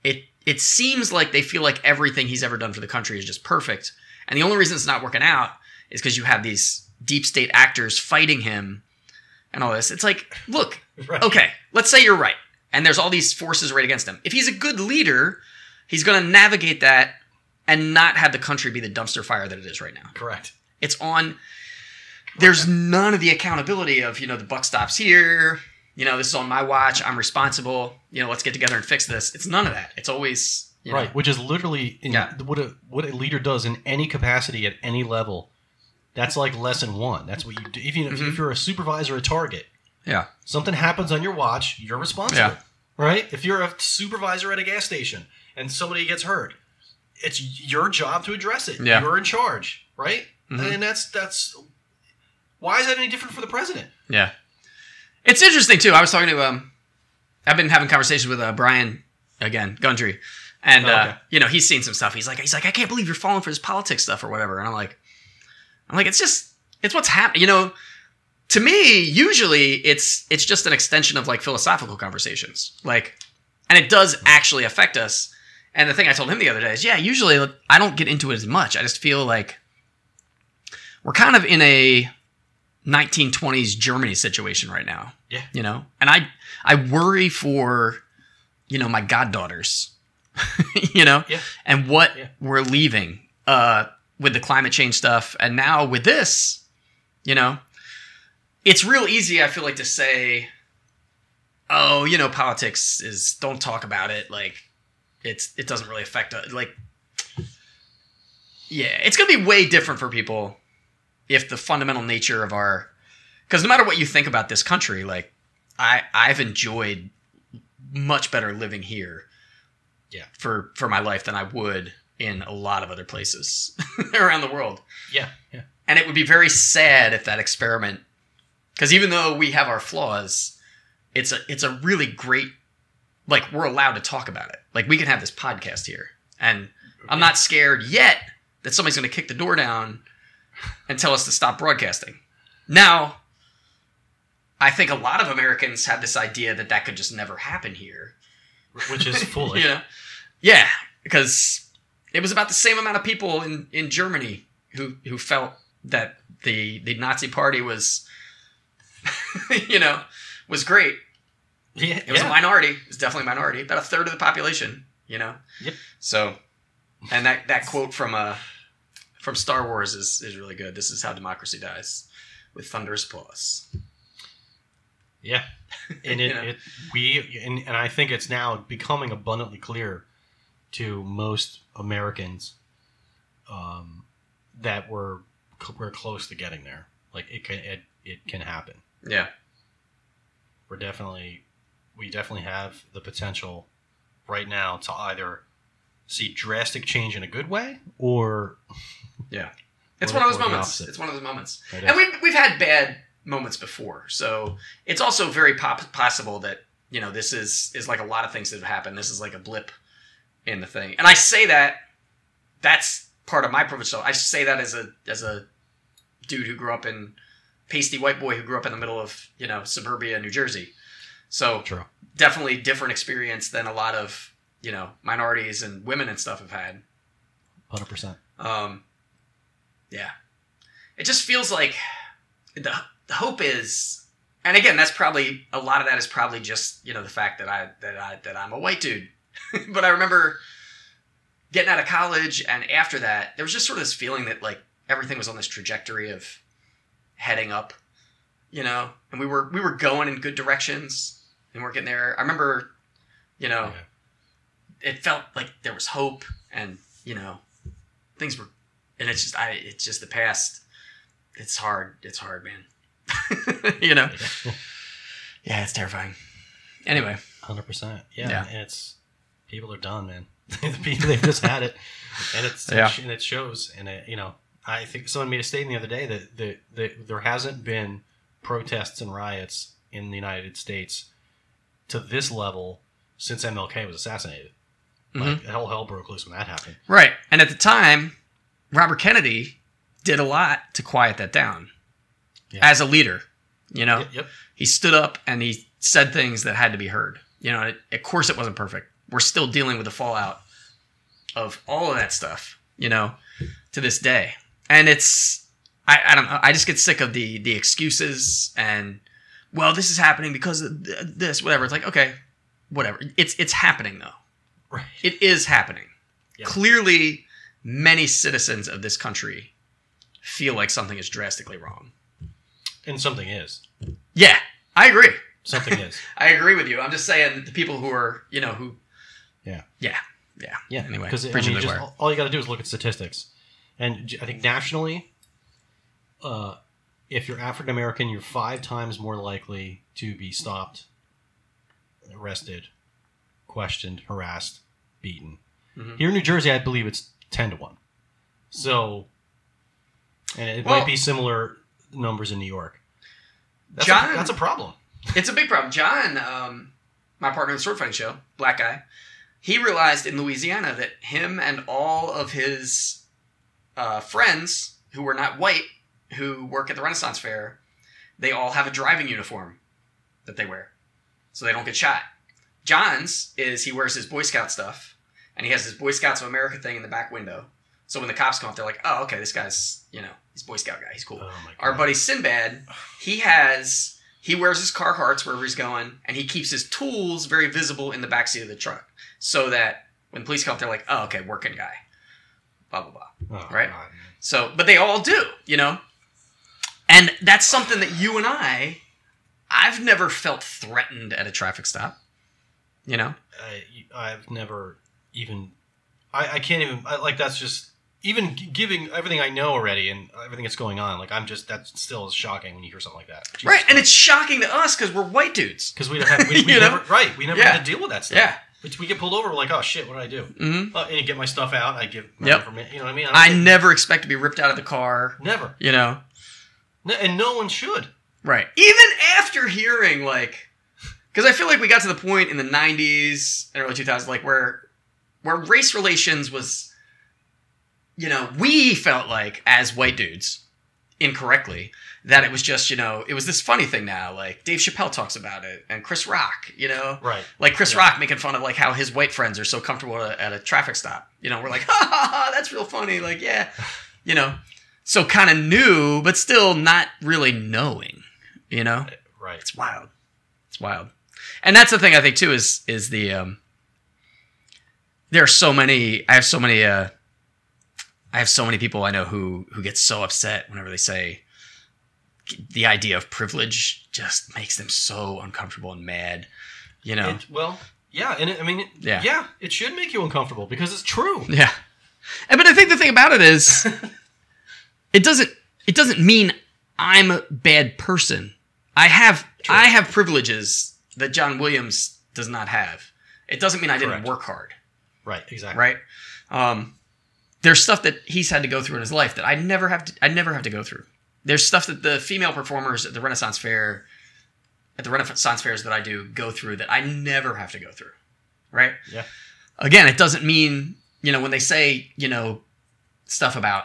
it it seems like they feel like everything he's ever done for the country is just perfect. And the only reason it's not working out is because you have these deep state actors fighting him and all this. It's like, look, Right. okay, let's say you're right, and there's all these forces right against him. If he's a good leader, he's going to navigate that and not have the country be the dumpster fire that it is right now. Correct. It's on. There's none of the accountability of you know the buck stops here. You know this is on my watch. I'm responsible. You know let's get together and fix this. It's none of that. It's always you know, Right. Which is literally in, Yeah. what a what a leader does in any capacity at any level. That's like lesson one. That's what you do. Even if, Mhm. if you're a supervisor at Target, Yeah. something happens on your watch, you're responsible. Yeah. Right? If you're a supervisor at a gas station and somebody gets hurt, it's your job to address it. Yeah. You're in charge, right? Mhm. And that's that's why is that any different for the president? Yeah. It's interesting too. I was talking to um I've been having conversations with uh, Brian again, Gundry. And Oh, uh, you know, he's seen some stuff. He's like he's like I can't believe you're falling for this politics stuff or whatever. And I'm like I'm like it's just it's what's happening, you know, to me usually it's it's just an extension of like philosophical conversations. Like and it does actually affect us. And the thing I told him the other day is, yeah, usually I don't get into it as much. I just feel like we're kind of in a 1920s Germany situation right now. Yeah. You know? And I I worry for you know my goddaughters. you know? Yeah. And what Yeah. we're leaving uh with the climate change stuff and now with this, you know. It's real easy I feel like to say oh, you know, politics is don't talk about it like it's it doesn't really affect us like yeah, it's going to be way different for people if the fundamental nature of our because no matter what you think about this country like i i've enjoyed much better living here Yeah. for for my life than i would in a lot of other places around the world Yeah. Yeah. and it would be very sad if that experiment because even though we have our flaws it's a it's a really great like we're allowed to talk about it like we can have this podcast here and i'm not scared yet that somebody's going to kick the door down and tell us to stop broadcasting now i think a lot of americans have this idea that that could just never happen here Which is foolish. you know? Yeah, because it was about the same amount of people in, in Germany who who felt that the the Nazi party was you know was great. Yeah. It was a minority. It was definitely a minority. About a third of the population, you know? Yep. So and that, that quote from uh from Star Wars is, is really good. This is how democracy dies. With thunderous applause. Yeah, and it, You know? it we and, and I think it's now becoming abundantly clear to most Americans um, that we're we're close to getting there. Like it can it, it can happen. Yeah. We're definitely we definitely have the potential right now to either see drastic change in a good way or Yeah. It's Or- one of those moments. opposite. It's one of those moments. And we've we've had bad moments before, so it's also very pop- possible that you know this is is like a lot of things that have happened. This is like a blip in the thing, and I say that that's part of my privilege. So I say that as a as a dude who grew up in pasty white boy who grew up in the middle of you know suburbia New Jersey. So True. definitely different experience than a lot of you know minorities and women and stuff have had. Hundred percent. Um, yeah, it just feels like the the hope is, and again, that's probably a lot of that is probably just you know the fact that I that I that I'm a white dude. but I remember getting out of college, and after that, there was just sort of this feeling that like everything was on this trajectory of heading up, you know, and we were we were going in good directions, and we're getting there. I remember, you know it felt like there was hope and you know things were and it's just i it's just the past it's hard it's hard man you know yeah it's terrifying anyway Hundred percent. Yeah. Yeah. And it's people are done, man. The they've just had it, and it's Yeah. and it shows. And it, you know, I think someone made a statement the other day that that, that there hasn't been protests and riots in the United States to this level since MLK was assassinated. Like mm-hmm. hell, hell broke loose when that happened. right and at the time robert kennedy did a lot to quiet that down Yeah. as a leader you know Yep. yep. he stood up and he said things that had to be heard. You know, it, of course it wasn't perfect. We're still dealing with the fallout of all of that stuff, you know, to this day. And it's I, I don't know, I just get sick of the the excuses and well, this is happening because of this, whatever. It's like, okay, whatever. It's it's happening though. Right. It is happening. Yeah. Clearly many citizens of this country feel like something is drastically wrong. And something is. Yeah, I agree. Something is. I agree with you. I'm just saying the people who are, you know, who. Yeah. Yeah. Yeah. Yeah, Anyway, because I mean, just, all you got to do is look at statistics, and I think nationally, uh, if you're African American, you're five times more likely to be stopped, arrested, questioned, harassed, beaten. Mhm. Here in New Jersey, I believe it's ten to one. So, and it Well- might be similar numbers in New York. That's, John- a, that's a problem. It's a big problem. John, um, my partner in the sword fighting show, black guy, he realized in Louisiana that him and all of his uh, friends who were not white, who work at the Renaissance Fair, they all have a driving uniform that they wear, so they don't get shot. John's is he wears his Boy Scout stuff, and he has his Boy Scouts of America thing in the back window. So when the cops come up, they're like, "Oh, okay, this guy's you know he's Boy Scout guy. He's cool." Oh. Our buddy Sinbad, he has he wears his Carhartts wherever he's going, and he keeps his tools very visible in the backseat of the truck, so that when police come up, they're like, "Oh, okay, working guy." Blah blah blah. Oh, right? God. So, but they all do, you know, and that's something that you and I, I've never felt threatened at a traffic stop. You know, I, I've never even, I, I can't even, I, like, that's just, even giving everything I know already and everything that's going on, like, I'm just, that still is shocking when you hear something like that. Jesus right? And Christ. it's shocking to us because we're white dudes. because we don't have, we, we You know? never, right, we never Yeah. had to deal with that stuff. Yeah. We, we get pulled over, we're like, oh shit, what did I do? Mm-hmm. Uh, and you get my stuff out, I give my Yep. information, you know what I mean? I don't- never expect to be ripped out of the car. never. You know, No, and no one should. Right. Even after hearing like, because I feel like we got to the point in the '90s and early 2000s, like where where race relations was, you know, we felt like as white dudes, incorrectly, that it was just you know it was this funny thing now. Like Dave Chappelle talks about it, and Chris Rock, you know, Right. like Chris Yeah. Rock making fun of like how his white friends are so comfortable at a, at a traffic stop. You know, we're like, ha ha ha, that's real funny. Like, yeah, you know, so kind of new, but still not really knowing. You know, Right. it's wild. It's wild, and that's the thing I think too is is the um. There are so many. I have so many. uh I have so many people I know who who get so upset whenever they say the idea of privilege just makes them so uncomfortable and mad. You know, It- well, yeah, and it, I mean, it, Yeah. yeah, it should make you uncomfortable because it's true. Yeah. And, but I think the thing about it is it doesn't it doesn't mean I'm a bad person. I have True. I have privileges that John Williams does not have. It doesn't mean I didn't work hard, Right. Exactly. right? Um there's stuff that he's had to go through in his life that I never have to I never have to go through. There's stuff that the female performers at the Renaissance Fair at the Renaissance fairs that I do go through that I never have to go through. Right? Yeah. Again, it doesn't mean, you know, when they say, you know, stuff about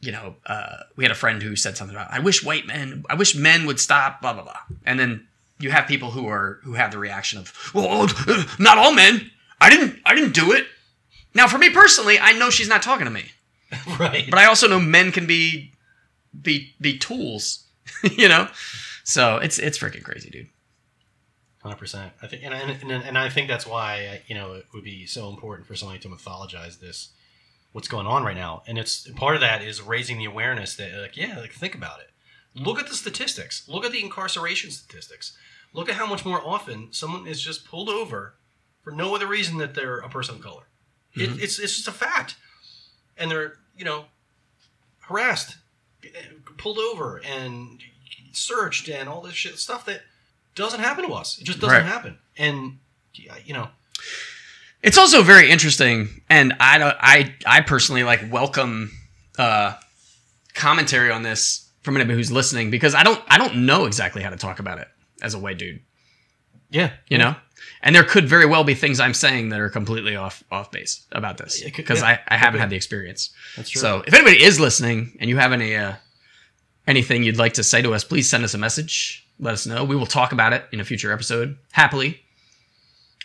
you know, uh, we had a friend who said something about, I wish white men, I wish men would stop, blah, blah, blah. And then you have people who are, who have the reaction of, well, uh, not all men. I didn't, I didn't do it. Now, for me personally, I know she's not talking to me, right. but I also know men can be, be, be tools, you know? So it's, it's freaking crazy, dude. Hundred percent. I think, and, and and I think that's why you know it would be so important for somebody to mythologize this, what's going on right now, and it's part of that is raising the awareness that like yeah, like think about it. Look at the statistics. Look at the incarceration statistics. Look at how much more often someone is just pulled over for no other reason that they're a person of color. It, Mhm. it's it's just a fact, and they're you know harassed, pulled over, and searched, and all this shit stuff that doesn't happen to us. It just doesn't Right. happen, and you know, It's also very interesting, and I don't, I, I personally like welcome uh, commentary on this from anybody who's listening because I don't, I don't know exactly how to talk about it as a white dude, yeah, you know. And there could very well be things I'm saying that are completely off off base about this because yeah, I, I haven't be. had the experience. that's true. So if anybody is listening and you have any uh, anything you'd like to say to us, please send us a message. Let us know. We will talk about it in a future episode happily.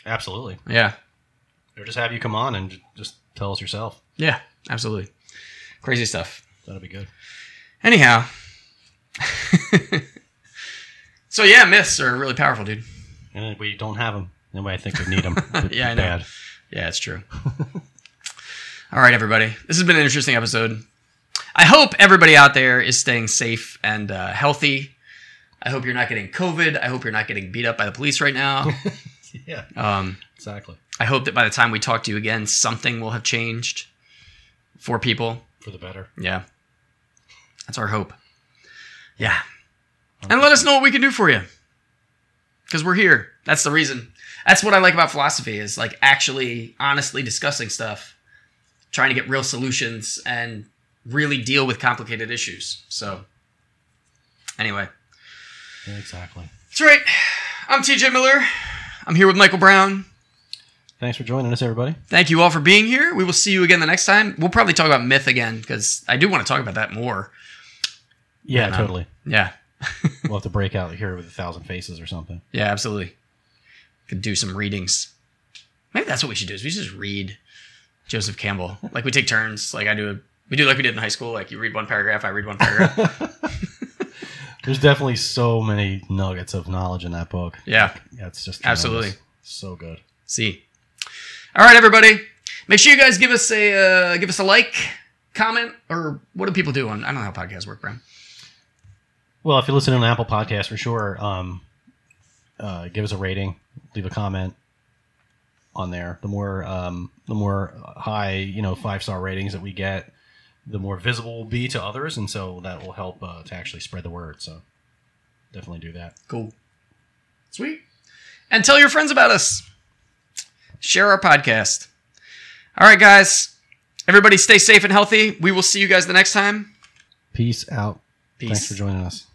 absolutely, Yeah. or just have you come on and just tell us yourself. Yeah. Absolutely. Crazy stuff. That'll be good. Anyhow. so yeah, myths are really powerful, dude. And we don't have them. Then I think we need them. Yeah, I know. Yeah, it's true. All right, everybody. This has been an interesting episode. I hope everybody out there is staying safe and uh, healthy. I hope you're not getting COVID. I hope you're not getting beat up by the police right now. yeah, Um, exactly. I hope that by the time we talk to you again, something will have changed for people. For the better. Yeah. That's our hope. Yeah. And let us know what we can do for you. Because we're here. That's the reason. That's what I like about philosophy is like actually honestly discussing stuff, trying to get real solutions and really deal with complicated issues. So anyway, Yeah, exactly. that's right. I'm TJ Miller. I'm here with Michael Brown. Thanks for joining us, everybody. Thank you all for being here. We will see you again the next time. We'll probably talk about myth again because I do want to talk about that more. Yeah, And, um, totally. Yeah. We'll have to break out Hero with a Thousand Faces or something. Yeah, absolutely. Could do some readings. Maybe that's what we should do. Is we should just read Joseph Campbell. Like we take turns. Like I do. We do like we did in high school. Like you read one paragraph, I read one paragraph. There's definitely so many nuggets of knowledge in that book. yeah. Yeah, it's just Absolutely. so good. See. All right, everybody. Make sure you guys give us a uh, give us a like, comment, or what do people do on? I don't know how podcasts work, Bram. Well, if you listen on Apple Podcast, for sure, um, uh, give us a rating, leave a comment on there. The more, um, the more high, you know, five star ratings that we get, the more visible we'll be to others, and so that will help uh, to actually spread the word. So definitely do that. Cool. Sweet. And tell your friends about us. Share our podcast. All right, guys. Everybody stay safe and healthy. We will see you guys the next time. Peace out. Peace. Thanks for joining us.